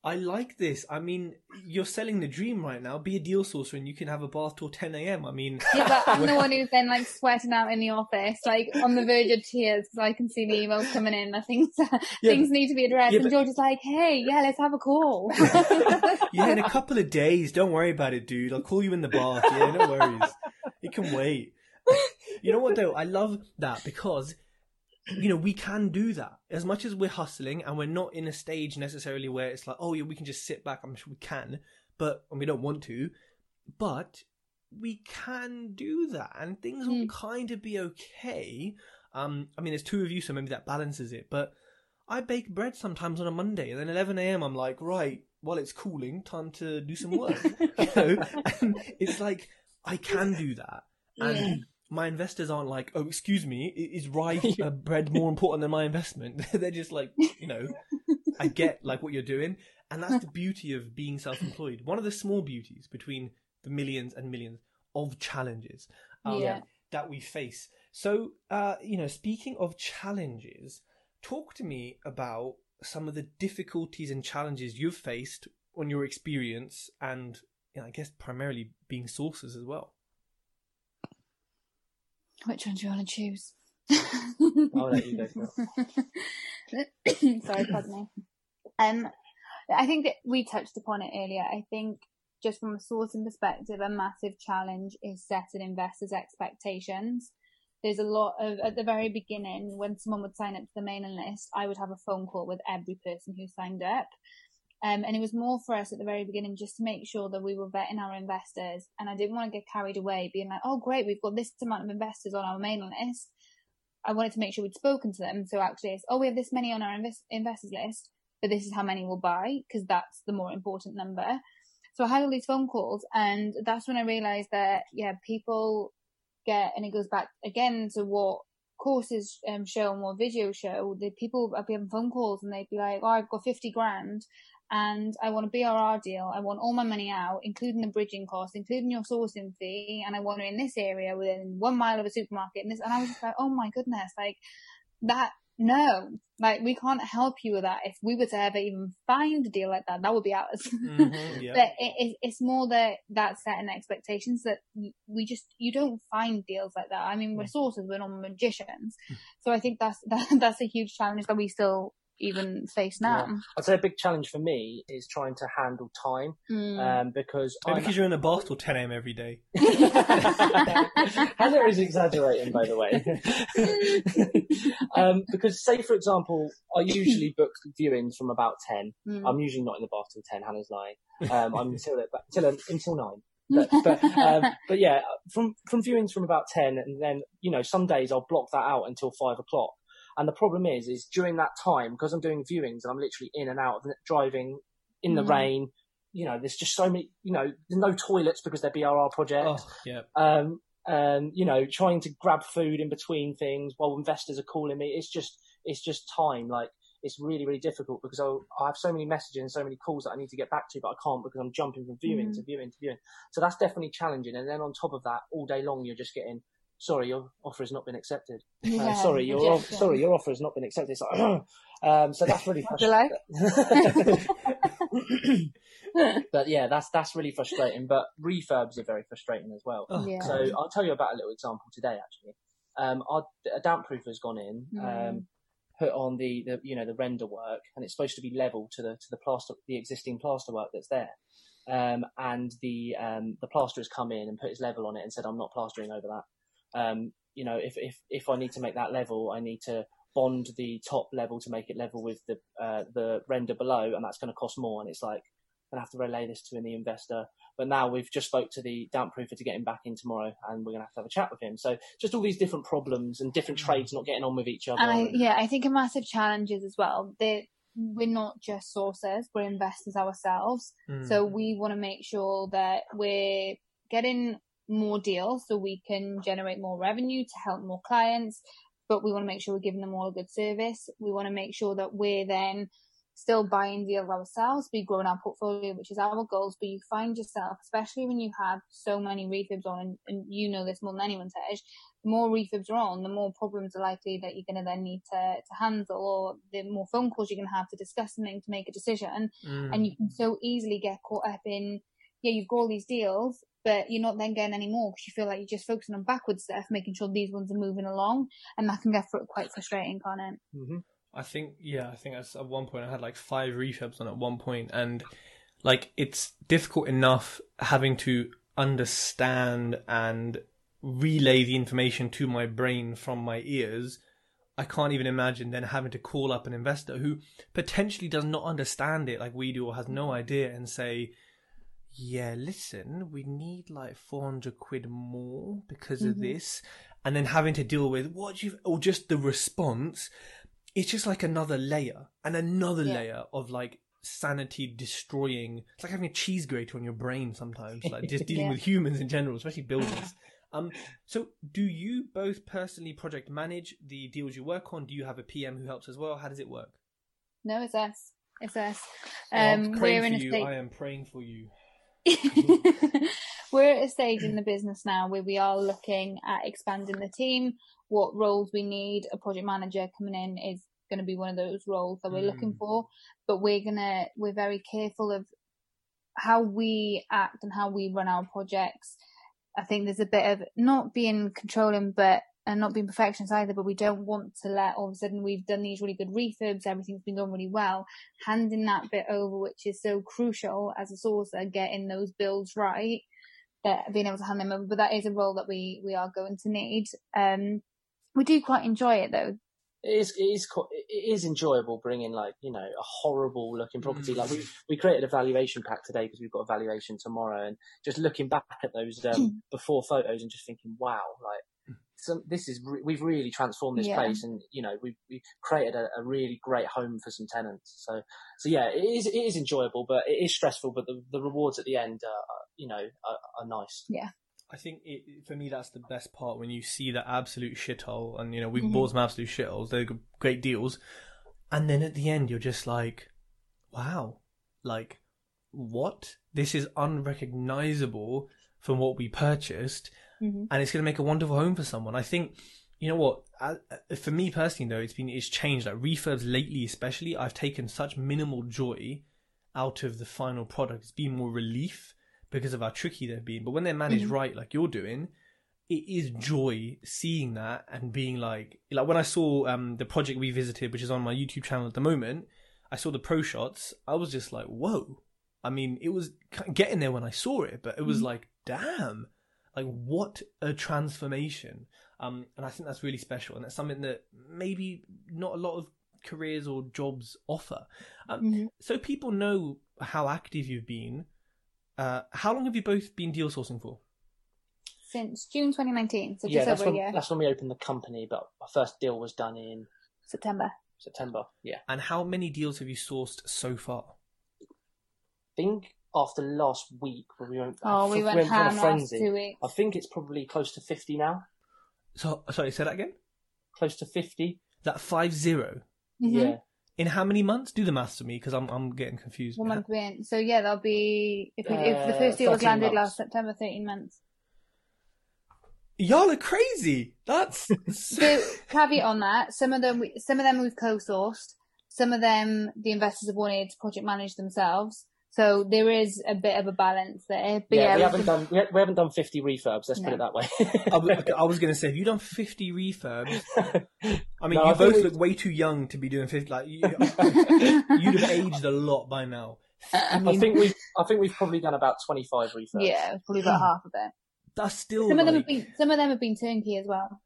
I like this. I mean, you're selling the dream right now. Be a deal sourcer and you can have a bath till 10 a.m. I mean, Yeah, but I'm the one who's then like sweating out in the office, like on the verge of tears because I can see the emails coming in. I think things need to be addressed. Yeah, and but- George is like, hey, yeah, let's have a call. yeah, in a couple of days. Don't worry about it, dude. I'll call you in the bath. Yeah, no worries. It can wait. you know what though? I love that because you know we can do that as much as we're hustling and we're not in a stage necessarily where it's like, oh yeah, we can just sit back. I'm sure we can, but and we don't want to, but we can do that, and things will Mm. kind of be okay. Um, I mean, there's two of you, so maybe that balances it, but. I bake bread sometimes on a Monday, and then 11 a.m. I'm like, right, well, it's cooling, time to do some work. you know, and it's like I can do that, and Yeah. My investors aren't like, oh, excuse me, is rye uh, bread more important than my investment? They're just like, you know, I get like what you're doing, and that's the beauty of being self-employed. One of the small beauties between the millions and millions of challenges um, Yeah. that we face. So, uh, you know, speaking of challenges, talk to me about some of the difficulties and challenges you've faced on your experience, and you know, I guess primarily being sources as well. Which one do you want to choose? I'll let you go. Sorry, pardon me. Um, I think that we touched upon it earlier. I think just from a sourcing perspective, a massive challenge is setting investors' expectations. There's a lot of, at the very beginning, when someone would sign up to the mailing list, I would have a phone call with every person who signed up. Um, and it was more for us at the very beginning just to make sure that we were vetting our investors. And I didn't want to get carried away being like, oh, great, we've got this amount of investors on our mailing list. I wanted to make sure we'd spoken to them. So actually, it's, oh, we have this many on our invest- investors list, but this is how many we'll buy because that's the more important number. So I had all these phone calls, and that's when I realized that yeah, people get, and it goes back again to what courses um, show and what videos show. The people I'd be having phone calls, and they'd be like, "Oh, I've got fifty grand." And I want a BRR deal. I want all my money out, including the bridging cost, including your sourcing fee, and I want it in this area within one mile of a supermarket. And this, and I was just like, oh my goodness, like that no, like we can't help you with that. If we were to ever even find a deal like that, that would be ours. Mhm, yeah. But it, it, it's more that that setting expectations that we just you don't find deals like that. I mean, we're sources, we're not magicians, so I think that's that, that's a huge challenge that we still even face now. I'd say a big challenge for me is trying to handle time Mm. um, because Maybe I'm- because you're in a bath till 10 a.m. every day. Heather is exaggerating, by the way. um, because, say, for example, I usually book viewings from about 10. Mm. I'm usually not in the bath till 10, Hannah's lying. Um, I'm until, until, until 9. But, but, um, but yeah, from, from viewings from about 10, and then, you know, some days I'll block that out until 5 o'clock. And the problem is, is during that time, because I'm doing viewings and I'm literally in and out of driving in the Mm. rain, you know, there's just so many, you know, there's no toilets because they're BRR projects Oh, yeah. um, um, you know, trying to grab food in between things while investors are calling me. It's just, it's just time. Like, it's really, really difficult because I'll, I have so many messages and so many calls that I need to get back to, but I can't because I'm jumping from viewing to viewing to viewing. So that's definitely challenging. And then on top of that, all day long, you're just getting, sorry, your offer has not been accepted. Uh, sorry, your off- rejection. sorry, your offer has not been accepted. It's like, um, so that's really frustrating. but yeah, that's that's really frustrating. But refurbs are very frustrating as well. Oh, Yeah. So I'll tell you about a little example today. Actually, um, our a damp proof has gone in, um, Mm. put on the, the you know the render work, and it's supposed to be level to the to the plaster the existing plaster work that's there. Um, and the um, the plasterer has come in and put his level on it and said, "I'm not plastering over that." Um, you know, if if if I need to make that level, I need to bond the top level to make it level with the uh, the render below, and that's going to cost more. And it's like I'm gonna have to relay this to the investor. But now we've just spoke to the damp proofer to get him back in tomorrow, and we're gonna have to have a chat with him. So just all these different problems and different trades not getting on with each other. And I, yeah, I think a massive challenge is as well. The we're not just sources, we're investors ourselves. Mm. So we want to make sure that we're getting more deals so we can generate more revenue to help more clients. But we want to make sure we're giving them all a good service. We want to make sure that we're then still buying deals ourselves, be growing our portfolio, which is our goals. But you find yourself, especially when you have so many refurbs on, and, and you know this more than anyone, Tej, the more refurbs are on, the more problems are likely that you're going to then need to, to handle, or the more phone calls you're going to have to discuss something to make a decision. Mm. And you can so easily get caught up in, yeah, you've got all these deals, but you're not then getting any more because you feel like you're just focusing on backward stuff, making sure these ones are moving along, and that can get quite frustrating, can't it? hmm I think yeah, I think at one point I had like five refurbs on at one point, and like it's difficult enough having to understand and relay the information to my brain from my ears. I can't even imagine then having to call up an investor who potentially does not understand it like we do or has no idea and say, yeah, listen, we need like 400 quid more because of Mhm. this. And then having to deal with what you, or just the response. It's just like another layer and another Yeah. layer of like sanity destroying. It's like having a cheese grater on your brain sometimes, like just dealing Yeah. with humans in general, especially builders. Um, so do you both personally project manage the deals you work on? Do you have a PM who helps as well? How does it work? No, it's us. It's us. Oh, I'm Um, praying we're in for a you. state. I am praying for you. we're at a stage in the business now where we are looking at expanding the team, what roles we need. A project manager coming in is going to be one of those roles that we're looking Mm. for, but we're gonna we're very careful of how we act and how we run our projects. I think there's a bit of not being controlling, but and not being perfectionist either, but we don't want to let all of a sudden we've done these really good refurbs, everything's been going really well, handing that bit over, which is so crucial as a sourcer, getting those builds right, that being able to hand them over. But that is a role that we, we are going to need. Um, we do quite enjoy it though. It is, it is, co- it is enjoyable bringing like, you know, a horrible looking property. Mm. Like we, we created a valuation pack today because we've got a valuation tomorrow and just looking back at those, um, before photos and just thinking, wow, like, some, this is, re- we've really transformed this Yeah. place and, you know, we've, we created a, a really great home for some tenants. So, so yeah, it is, it is enjoyable, but it is stressful, but the, the rewards at the end are, are you know, are, are nice. I think it, for me that's the best part when you see that absolute shithole, and you know we've Mhm. bought some absolute shitholes. They're great deals, and then at the end you're just like, wow, like what? This is unrecognizable from what we purchased, Mm-hmm. and it's going to make a wonderful home for someone. I think, you know what? uh, uh, For me personally, though, it's been it's changed. Like refurbs lately, especially, I've taken such minimal joy out of the final product. It's been more relief because of how tricky they've been. But when they're managed Mhm. right, like you're doing, it is joy seeing that and being like, like when I saw um the project we visited, which is on my YouTube channel at the moment, I saw the pro shots. I was just like, whoa. I mean, it was getting there when I saw it, but it was Mhm. like, damn, like what a transformation. Um, and I think that's really special, and that's something that maybe not a lot of careers or jobs offer. Um, Mhm. so people know how active you've been. Uh, how long have you both been deal sourcing for? Since June 2019, so yeah, just that's over a year, that's when we opened the company, but our first deal was done in September. September. Yeah. And how many deals have you sourced so far? think after last week when we went, Oh, we went kind of ham last frenzy, two weeks. I think it's probably close to 50 now. So sorry, say that again. Close to 50. That five zero. Mhm. Yeah. In how many months? Do the maths for me because I'm I'm getting confused. One month in. So yeah, that'll be if, we, if the Uh, first deal was landed months. last September, 13 months. Y'all are crazy. That's So caveat on that, some of them we, some of them we've co-sourced, some of them the investors have wanted to project manage themselves. So there is a bit of a balance there. But Yeah, yeah, we we haven't done we, ha- we haven't done 50 refurbs. Let's put it that way. I was, I was gonna say, have you done fifty refurbs? I mean, No, you I think both we- look way too young to be doing fifty. Like you, you'd have aged a lot by now. I I think we've I think we've probably done about 25 refurbs. yeah, probably about half of it. that's still. Some of them have been some of them have been turnkey as well.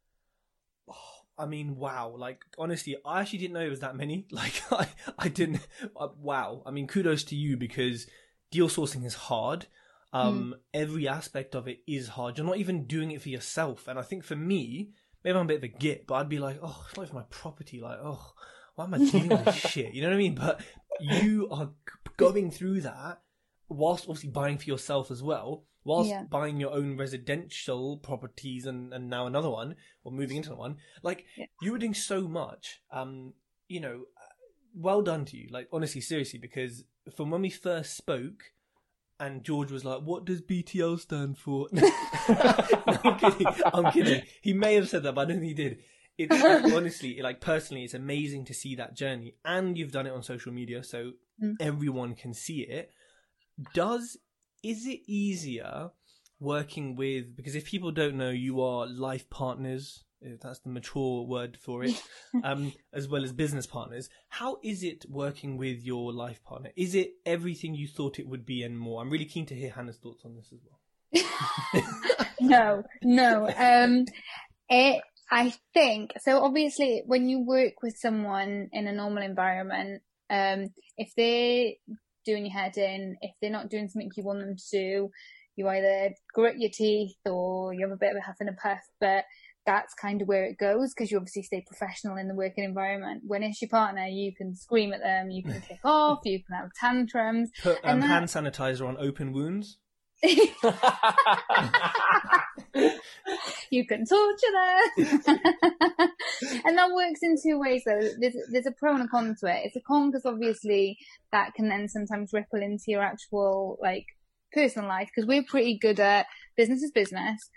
I mean, wow! Like honestly, I actually didn't know it was that many. Like I, I didn't. Uh, wow! I mean, kudos to you because deal sourcing is hard. Um, every aspect of it is hard. You're not even doing it for yourself. And I think for me, maybe I'm a bit of a git, but I'd be like, oh, it's not for my property. Like, oh, why am I doing this shit? You know what I mean? But you are going through that whilst obviously buying for yourself as well, whilst Yeah. buying your own residential properties and, and now another one or moving into one. Like Yeah. you were doing so much. Um, you know, uh, well done to you. Like honestly, seriously, because from when we first spoke. And George was like, "What does BTL stand for?" no, I'm kidding. I'm kidding. He may have said that, but I don't think he did. It's honestly, like personally, it's amazing to see that journey, and you've done it on social media, so Mm. everyone can see it. Does is it easier working with because if people don't know, you are life partners. If that's the mature word for it, um, as well as business partners. How is it working with your life partner? Is it everything you thought it would be and more? I'm really keen to hear Hannah's thoughts on this as well. no, no. Um, it. I think so. Obviously, when you work with someone in a normal environment, um, if they're doing your head in, if they're not doing something you want them to do, you either grit your teeth or you have a bit of a huff and a puff. But that's kind of where it goes because you obviously stay professional in the working environment. When it's your partner, you can scream at them, you can kick off, you can have tantrums. Put um, that- hand sanitizer on open wounds. you can torture them. and that works in two ways though. There's, there's a pro and a con to it. It's a con because obviously that can then sometimes ripple into your actual like personal life because we're pretty good at business is business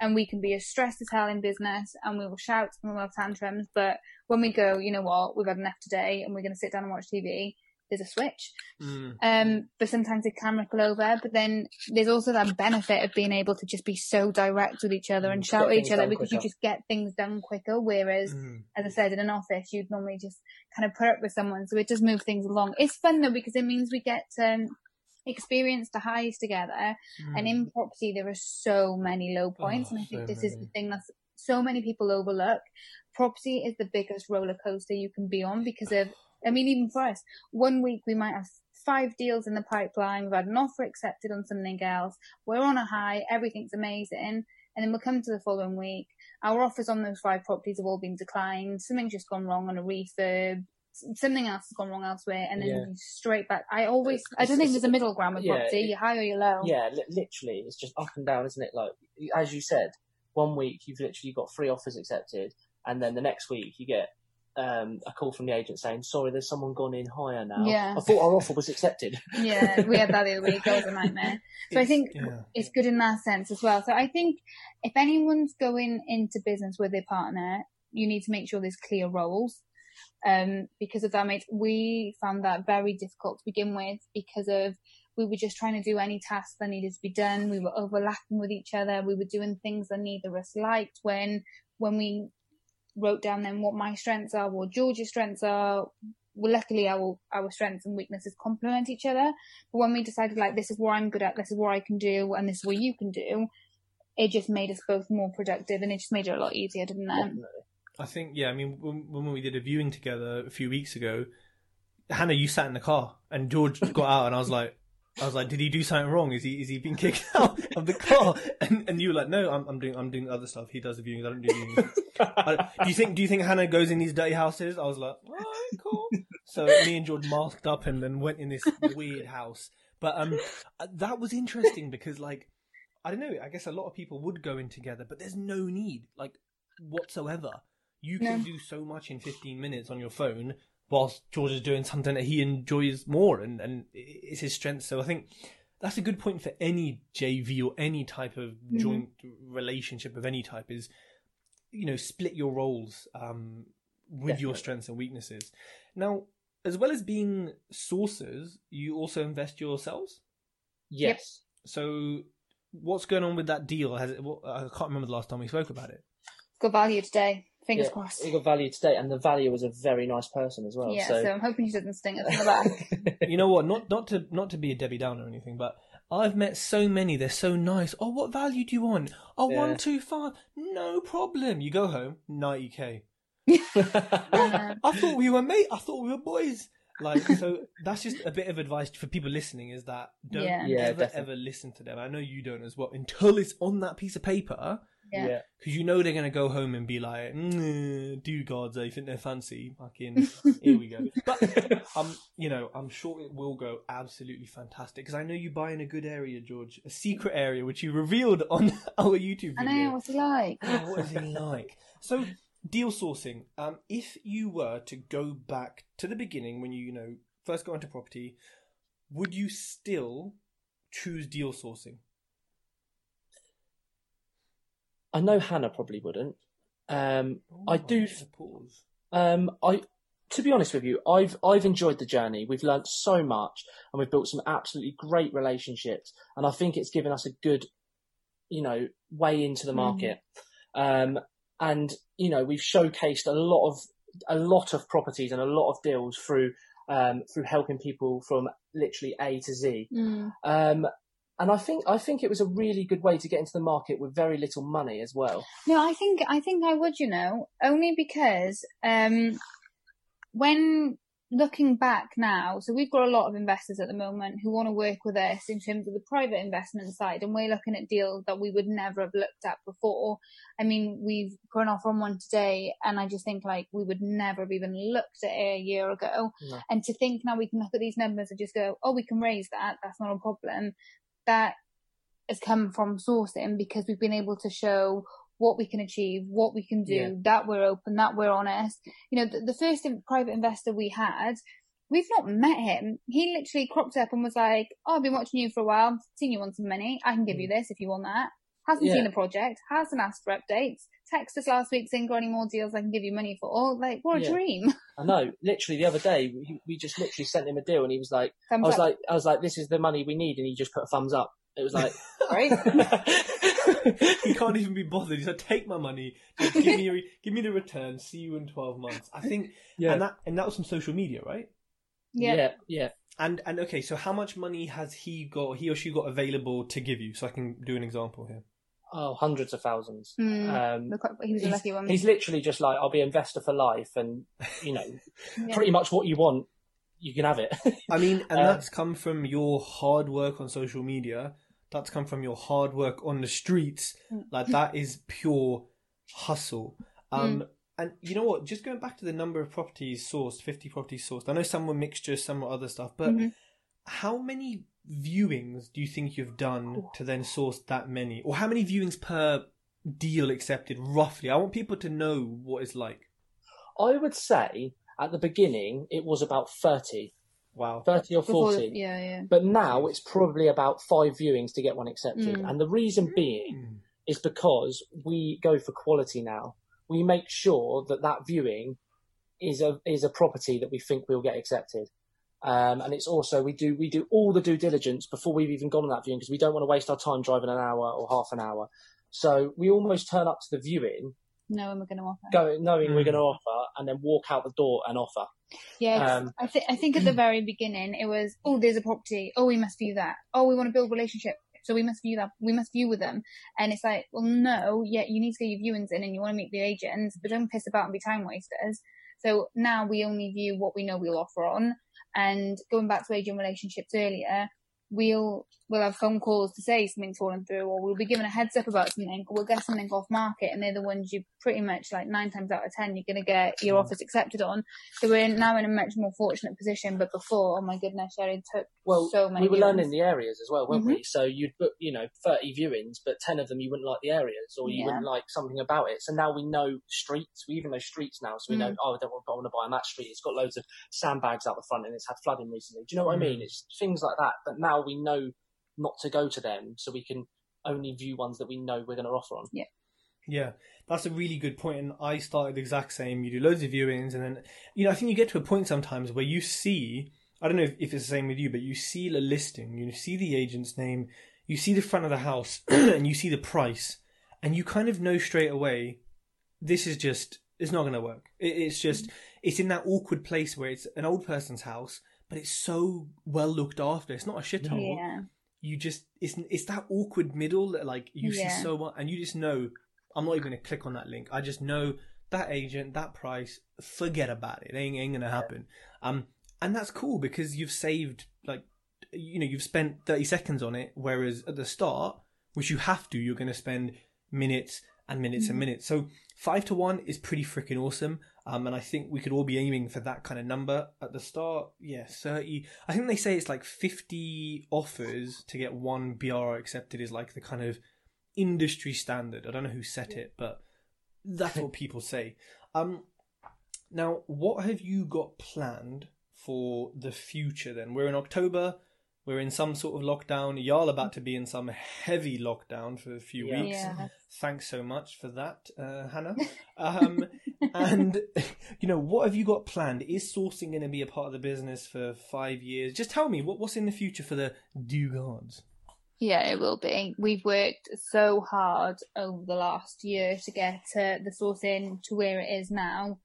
and we can be as stressed as hell in business and we will shout and we'll have tantrums. But when we go, you know what, we've had enough today and we're going to sit down and watch TV, there's a switch. Mm. Um, but sometimes it can ripple over. But then there's also that benefit of being able to just be so direct with each other and Mm, shout at each other because you just get things done quicker. Whereas, Mm. as I said, in an office, you'd normally just kind of put up with someone. So it does move things along. It's fun though because it means we get to um, experience the highs together. And Mm. in property, there are so many low points. Oh, and I think so this is the thing that so many people overlook. Property is the biggest roller coaster you can be on because of, I mean, even for us, one week we might have five deals in the pipeline. We've had an offer accepted on something else. We're on a high. Everything's amazing. And then we'll come to the following week. Our offers on those five properties have all been declined. Something's just gone wrong on a refurb. Something else has gone wrong elsewhere. And then Yeah. straight back. I always, I don't think there's a middle ground with yeah, property. it- You're high or you're low. yeah, li- literally, it's just up and down, isn't it? Like as you said, one week you've literally got three offers accepted, and then the next week you get um, a call from the agent saying, "Sorry, there's someone gone in higher now. Yeah. I thought our offer was accepted." Yeah, we had that the other week. That was a nightmare. So I think yeah. it's good in that sense as well. So I think if anyone's going into business with their partner, you need to make sure there's clear roles. Um, because of that, mate, we found that very difficult to begin with because of we were just trying to do any tasks that needed to be done. We were overlapping with each other. We were doing things that neither of us liked. When when we wrote down then what my strengths are, what George's strengths are, well, luckily our our strengths and weaknesses complement each other. But when we decided like this is what I'm good at, this is what I can do, and this is what you can do, it just made us both more productive, and it just made it a lot easier, didn't it? I think yeah. I mean, when, when we did a viewing together a few weeks ago, Hannah, you sat in the car, and George got out, and I was like, I was like, did he do something wrong? Is he is he being kicked out of the car? And and you were like, no, I'm I'm doing I'm doing other stuff. He does the viewings. I don't do viewings. I, do you think do you think Hannah goes in these dirty houses? I was like, all right, cool. So me and George masked up and then went in this weird house. But um, that was interesting because like. I don't know. I guess a lot of people would go in together, but there's no need, like whatsoever. You can No. do so much in 15 minutes on your phone, whilst George is doing something that he enjoys more, and and it's his strength. So I think that's a good point for any JV or any type of Mm-hmm. joint relationship of any type. Is you know split your roles um, with your strengths and weaknesses. Now, as well as being sources, you also invest yourselves. Yes. So, what's going on with that deal? Has it, what, I can't remember the last time we spoke about it. Got value today. Fingers Yeah, crossed. It got value today, and the value was a very nice person as well. yeah, so, so I'm hoping she doesn't sting us in the back. You know what? Not not to not to be a Debbie Downer or anything, but I've met so many. They're so nice. Oh, what value do you want? Oh, Yeah. one two five. No problem. You go home, ninety k. I thought we were mate. I thought we were boys. Like so, that's just a bit of advice for people listening: is that don't Yeah. Yeah, ever definitely. ever listen to them. I know you don't as well until it's on that piece of paper. Yeah. because you know they're gonna go home and be like, mm, "Dugards, I think they're fancy." Fucking here we go. But um, you know, I'm sure it will go absolutely fantastic because I know you buy in a good area, George, a secret area which you revealed on our YouTube I know what's he like. Oh, what is he like? So, deal sourcing. Um, if you were to go back to the beginning when you, you know, first got into property, would you still choose deal sourcing? I know Hannah probably wouldn't. Um, I do. Pause. Um, I, to be honest with you, I've I've enjoyed the journey. We've learned so much, and we've built some absolutely great relationships. And I think it's given us a good, you know, way into the market. Um, and you know, we've showcased a lot of a lot of properties and a lot of deals through um, through helping people from literally A to Z. Mm. Um, and I think I think it was a really good way to get into the market with very little money as well. No, I think I think I would, you know, only because um, when looking back now, so we've got a lot of investors at the moment who want to work with us in terms of the private investment side, and we're looking at deals that we would never have looked at before. I mean, we've gone off on one today, and I just think like we would never have even looked at it a year ago. No. And to think now we can look at these numbers and just go, oh, we can raise that. That's not a problem. That has come from sourcing because we've been able to show what we can achieve, what we can do, Yeah. that we're open, that we're honest. You know, the, the first private investor we had, we've not met him. He literally cropped up and was like, oh, I've been watching you for a while, seen you want some money, I can give you this if you want that. Hasn't Mm. Yeah. seen the project, hasn't asked for updates, texted us last week saying, got any more deals I can give you money for? Like, what a Yeah. dream. I know. Literally the other day, we, we just literally sent him a deal, and he was like, Thumbs I was up. like, I was like, this is the money we need, and he just put a thumbs up. It was like, Right? he can't even be bothered. He said, "Take my money, give me, a, give me the return. See you in twelve months." I think, yeah, and that and that was from social media, right? yeah. yeah, yeah. And and okay, so how much money has he got? He or she got available to give you? So I can do an example here. Oh, hundreds of thousands. Mm. Um, Look, he was a he's, lucky one. he's literally just like, I'll be investor for life, and you know, Yeah. pretty much what you want, you can have it. I mean, and Um, that's come from your hard work on social media. That's come from your hard work on the streets. Mm. Like that is pure hustle. Um, and you know what? Just going back to the number of properties sourced, fifty properties sourced. I know some were mixtures, some were other stuff, but Mhm. how many viewings do you think you've done to then source that many, or how many viewings per deal accepted roughly? I want people to know what it's like. I would say at the beginning it was about 30, Wow. 30 or 40. the- yeah, yeah. But now it's probably about five viewings to get one accepted. Mm. And the reason being Mm. is because we go for quality now. We make sure that that viewing is a is a property that we think will get accepted. Um, and it's also we do we do all the due diligence before we've even gone on that viewing because we don't want to waste our time driving an hour or half an hour. So we almost turn up to the viewing, No, we're going to offer. going knowing we're Mm. going to offer, and then walk out the door and offer. Yeah, 'cause Um, I think I think at the very beginning it was, oh, there's a property. Oh, we must view that. Oh, we want to build relationship, so we must view that. We must view with them. And it's like, well, no, yeah, you need to get your viewings in, and you want to meet the agents, but don't piss about and be time wasters. So now we only view what we know we'll offer on. And going back to agent relationships earlier, we'll we'll have phone calls to say something's fallen through, or we'll be given a heads up about something, or we'll get something off market, and they're the ones you pretty much like nine times out of ten you're going to get your Mm. offers accepted on. So we're now in a much more fortunate position. But before, oh my goodness, Sherry took Well, so many. we were viewings. learning the areas as well, weren't Mhm. we? So you'd book, you know, 30 viewings, but 10 of them you wouldn't like the areas or you Yeah. wouldn't like something about it. So now we know streets. We even know streets now. So we know, Mm. oh, I don't want, I want to buy on that street. It's got loads of sandbags out the front and it's had flooding recently. Do you know what I mean? Mm. It's things like that. But now we know not to go to them so we can only view ones that we know we're going to offer on. Yeah, Yeah, that's a really good point. And I started the exact same. You do loads of viewings, and then you know I think you get to a point sometimes where you see. I don't know if, if it's the same with you, but you see the listing, you see the agent's name, you see the front of the house, and you see the price, and you kind of know straight away, this is just it's not going to work. It, it's just mm-hmm. it's in that awkward place where it's an old person's house, but it's so well looked after. It's not a shithole Yeah, you just it's it's that awkward middle that like you Yeah. see so much and you just know I'm not even gonna click on that link. I just know that agent, that price, forget about it. It ain't, ain't gonna happen. Um and that's cool because you've saved like you know, you've spent thirty seconds on it, whereas at the start, which you have to, you're gonna spend minutes and minutes Mm-hmm. and minutes. So five to one is pretty freaking awesome. Um, and I think we could all be aiming for that kind of number at the start. Yeah, 30. I think they say it's like 50 offers to get one BR accepted is like the kind of industry standard. I don't know who set it, but that's what people say. Um, now, what have you got planned for the future then? We're in October. We're in some sort of lockdown. Y'all about to be in some heavy lockdown for a few Yeah. weeks. Yeah. Thanks so much for that, uh, Hannah. Um, and you know, what have you got planned? Is sourcing going to be a part of the business for five years? Just tell me what, what's in the future for the Dugards. Yeah, it will be. We've worked so hard over the last year to get uh, the sourcing to where it is now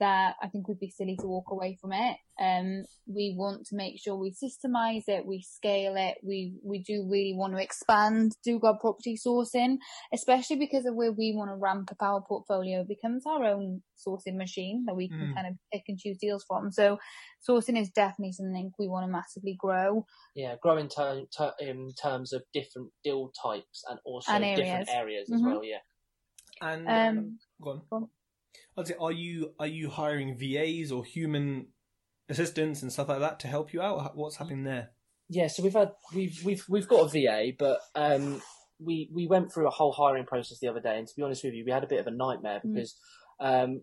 that I think we'd be silly to walk away from it. Um, we want to make sure we systemize it, we scale it, we we do really want to expand Dugard property sourcing, especially because of where we want to ramp up our portfolio. It becomes our own sourcing machine that we can Mm. kind of pick and choose deals from. So sourcing is definitely something we want to massively grow. Yeah, grow in, ter- ter- in terms of different deal types and also And different areas. areas as Mhm. well. Yeah. And Um, go on. go on. I'd say, are you are you hiring VAs or human assistants and stuff like that to help you out? What's happening there? Yeah, so we've had we've we've we've got a VA, but um, we we went through a whole hiring process the other day, and to be honest with you, we had a bit of a nightmare Mm. because um,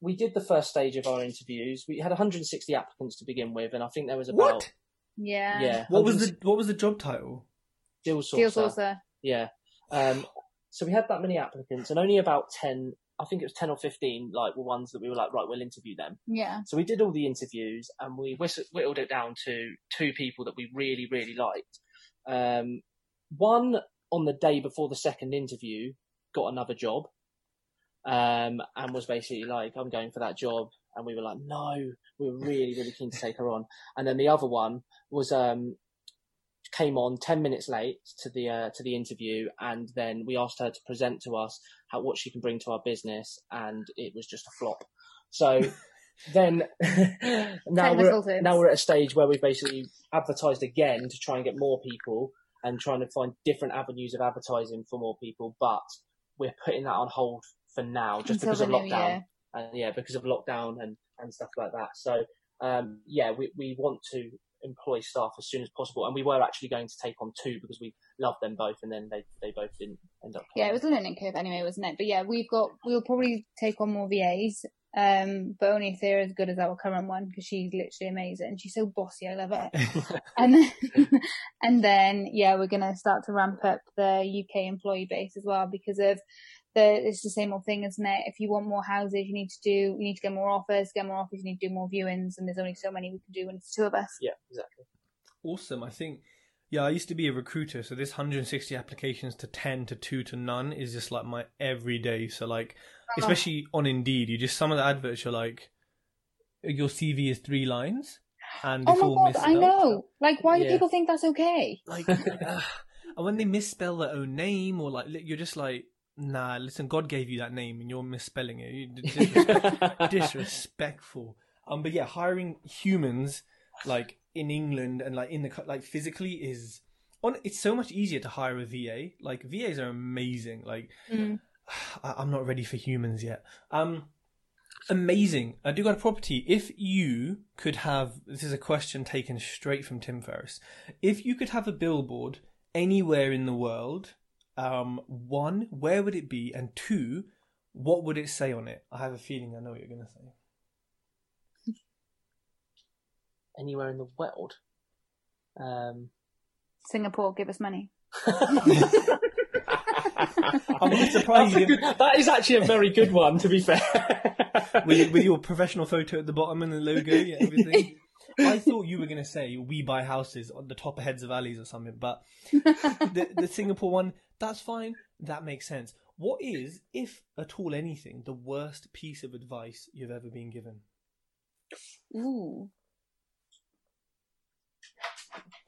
we did the first stage of our interviews. We had 160 applicants to begin with, and I think there was about What? Yeah. yeah What was the what was the job title? deal sourcer. Deal sourcer. Yeah. Um, so we had that many applicants, and only about 10, I think it was 10 or 15, like were ones that we were like, right, we'll interview them. Yeah. So we did all the interviews and we whittled it down to two people that we really, really liked. Um, one on the day before the second interview got another job, um, and was basically like, I'm going for that job. And we were like, no, we were really, really keen to take her on. And then the other one was, um, came on 10 minutes late to the, uh, to the interview. And then we asked her to present to us how, what she can bring to our business. And it was just a flop. So then now Technical we're, tips. now we're at a stage where we've basically advertised again to try and get more people and trying to find different avenues of advertising for more people. But we're putting that on hold for now just Until because of lockdown. year. And yeah, because of lockdown and, and stuff like that. So, um, yeah, we, we want to employ staff as soon as possible. And we were actually going to take on two because we love them both and then they, they both didn't end up. Yeah, it was a learning curve anyway, wasn't it? But yeah, we've got, we'll probably take on more VAs, um, but only if they're as good as our current one, because she's literally amazing. And she's so bossy, I love it. and then, and then, yeah, we're gonna start to ramp up the UK employee base as well because of the, it's the same old thing, isn't it? If you want more houses, you need to do, you need to get more offers, get more offers, you need to do more viewings, and there's only so many we can do when it's two of us. Yeah, exactly. Awesome. I think, yeah, I used to be a recruiter, so this 160 applications to 10 to 2 to none is just like my everyday. So, like, Oh. especially on Indeed, you just, some of the adverts, you're like, your CV is three lines and Oh it's my all god, I misspelled. know. Like, why do people think that's okay? Like, uh, and when they misspell their own name or like, you're just like, nah, listen, God gave you that name and you're misspelling it. You- disrespect- disrespectful. Um, but yeah, hiring humans like in England and like in the like physically is on. It's so much easier to hire a VA. Like VAs are amazing. Like Mm. I, I'm not ready for humans yet. Um, amazing. I do got a property. If you could have, this is a question taken straight from Tim Ferriss. If you could have a billboard anywhere in the world, um, one, where would it be? And two, what would it say on it? I have a feeling I know what you're going to say. Anywhere in the world. Um, Singapore, give us money. I'm really surprised That's you good- that is actually a very good one, to be fair. with, with your professional photo at the bottom and the logo, yeah, everything. I thought you were going to say we buy houses on the top of heads of alleys or something, but the, the Singapore one, that's fine. That makes sense. What is, if at all anything, the worst piece of advice you've ever been given? Ooh.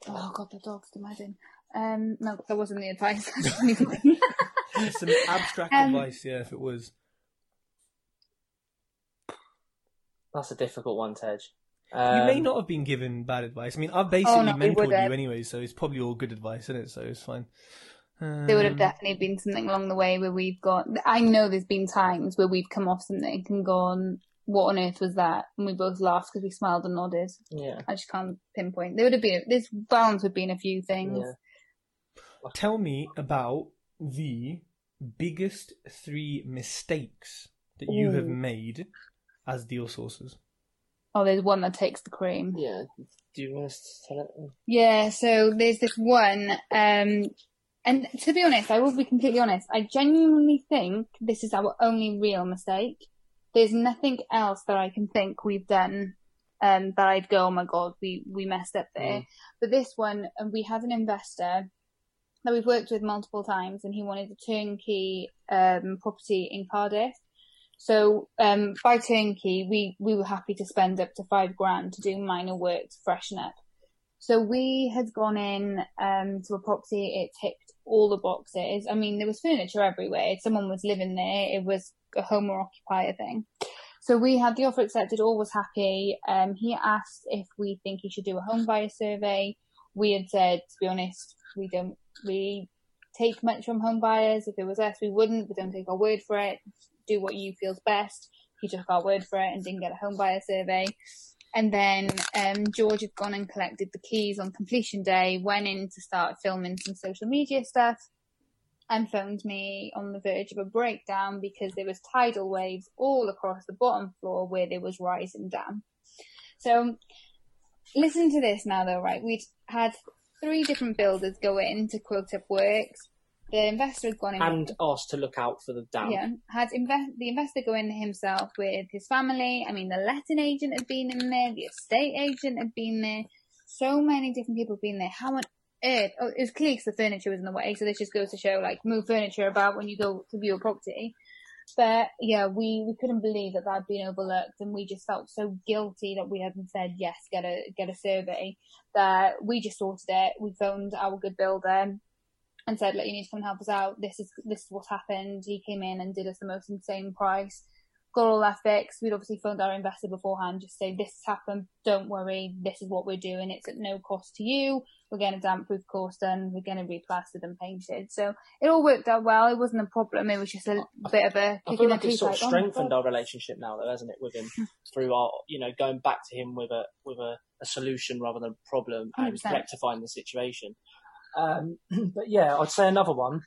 Oh god, the dog's imagine. Um, no, that wasn't the advice. Some abstract Um, advice, yeah, if it was. That's a difficult one, Tej. You Um, may not have been given bad advice. I mean, I've basically Oh, no, mentored you anyway, so it's probably all good advice, isn't it? So it's fine. There would have Um, definitely been something along the way where we've got. I know there's been times where we've come off something and gone, "What on earth was that?" and we both laughed because we smiled and nodded. Yeah. I just can't pinpoint. There would have been this balance would have been a few things. Yeah. Tell me about the biggest three mistakes that you have made as deal sources. Oh, there's one that takes the cream. Yeah. Do you want to tell it? Yeah, so there's this one, um, and to be honest, I will be completely honest. I genuinely think this is our only real mistake. There's nothing else that I can think we've done, um, that I'd go, oh my god, we, we messed up there. But this one, and we had an investor that we've worked with multiple times and he wanted a turnkey, um, property in Cardiff. So, um, by turnkey, we, we were happy to spend up to five grand to do minor work to freshen up. So we had gone in um, to a property. It ticked all the boxes. I mean, there was furniture everywhere. Someone was living there. It was a home or occupier thing. So we had the offer accepted. All was happy. Um, he asked if we think he should do a home buyer survey. We had said, to be honest, we don't really take much from home buyers. If it was us, we wouldn't. We don't take our word for it. Do what you feels best. He took our word for it and didn't get a home buyer survey. And then um, George had gone and collected the keys on completion day, went in to start filming some social media stuff, and phoned me on the verge of a breakdown because there was tidal waves all across the bottom floor where there was rising dam. So listen to this now though, right? We'd had three different builders go in to quote up works. The investor had gone in And asked to look out for the dam. yeah, had invest the investor go in himself with his family. I mean, the letting agent had been in there, the estate agent had been there. So many different people had been there. How on earth? Oh, it was clear 'cause the furniture was in the way. So this just goes to show, like, move furniture about when you go to view a property. But yeah, we, we couldn't believe that that had been overlooked, and we just felt so guilty that we hadn't said yes, get a get a survey. That we just sorted it. We phoned our good builder and said, "Look, you need to come and help us out. This is this is what happened." He came in and did us the most insane price. Got all that fixed. We'd obviously phoned our investor beforehand, just say this has happened. Don't worry, this is what we're doing. It's at no cost to you. We're getting a damp proof course done. We're getting replastered and painted. So it all worked out well. It wasn't a problem. It was just a bit of a I feel like it's sort of like, oh strengthened God. our relationship now, though, hasn't it, with him through our, you know, going back to him with a with a, a solution rather than a problem and 100%. rectifying the situation. Um, but yeah, I'd say another one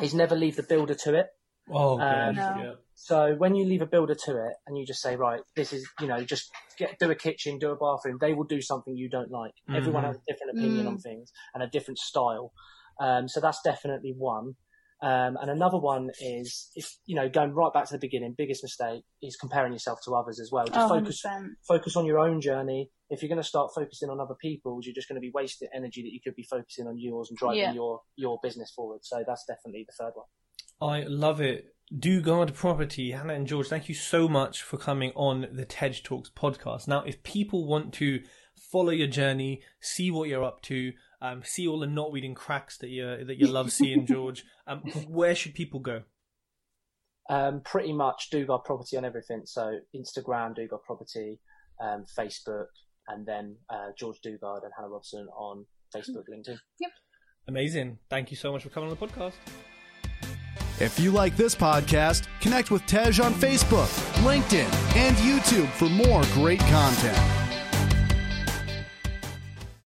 is never leave the builder to it. Oh, Um, God, No. yeah. So when you leave a builder to it and you just say, right, this is, you know, just get, do a kitchen, do a bathroom, they will do something you don't like. Everyone Mhm. has a different opinion Mm. on things and a different style. Um, so that's definitely one. Um, and another one is, if, you know, going right back to the beginning, biggest mistake is comparing yourself to others as well. Just Oh, focus, 100%. focus on your own journey. If you're going to start focusing on other people's, you're just going to be wasting energy that you could be focusing on yours and driving Yeah. your, your business forward. So that's definitely the third one. I love it. Do Dugard Property, Hannah and George, thank you so much for coming on the Tej Talks podcast. Now, if people want to follow your journey, see what you're up to, um, see all the knotweed and cracks that you that you love seeing, George, um, where should people go? Um, pretty much Dugard Property on everything. So Instagram, Dugard Property, um, Facebook, and then uh, George Dugard and Hannah Robson on Facebook, LinkedIn. Yep. Amazing. Thank you so much for coming on the podcast. If you like this podcast, connect with Tej on Facebook, LinkedIn, and YouTube for more great content.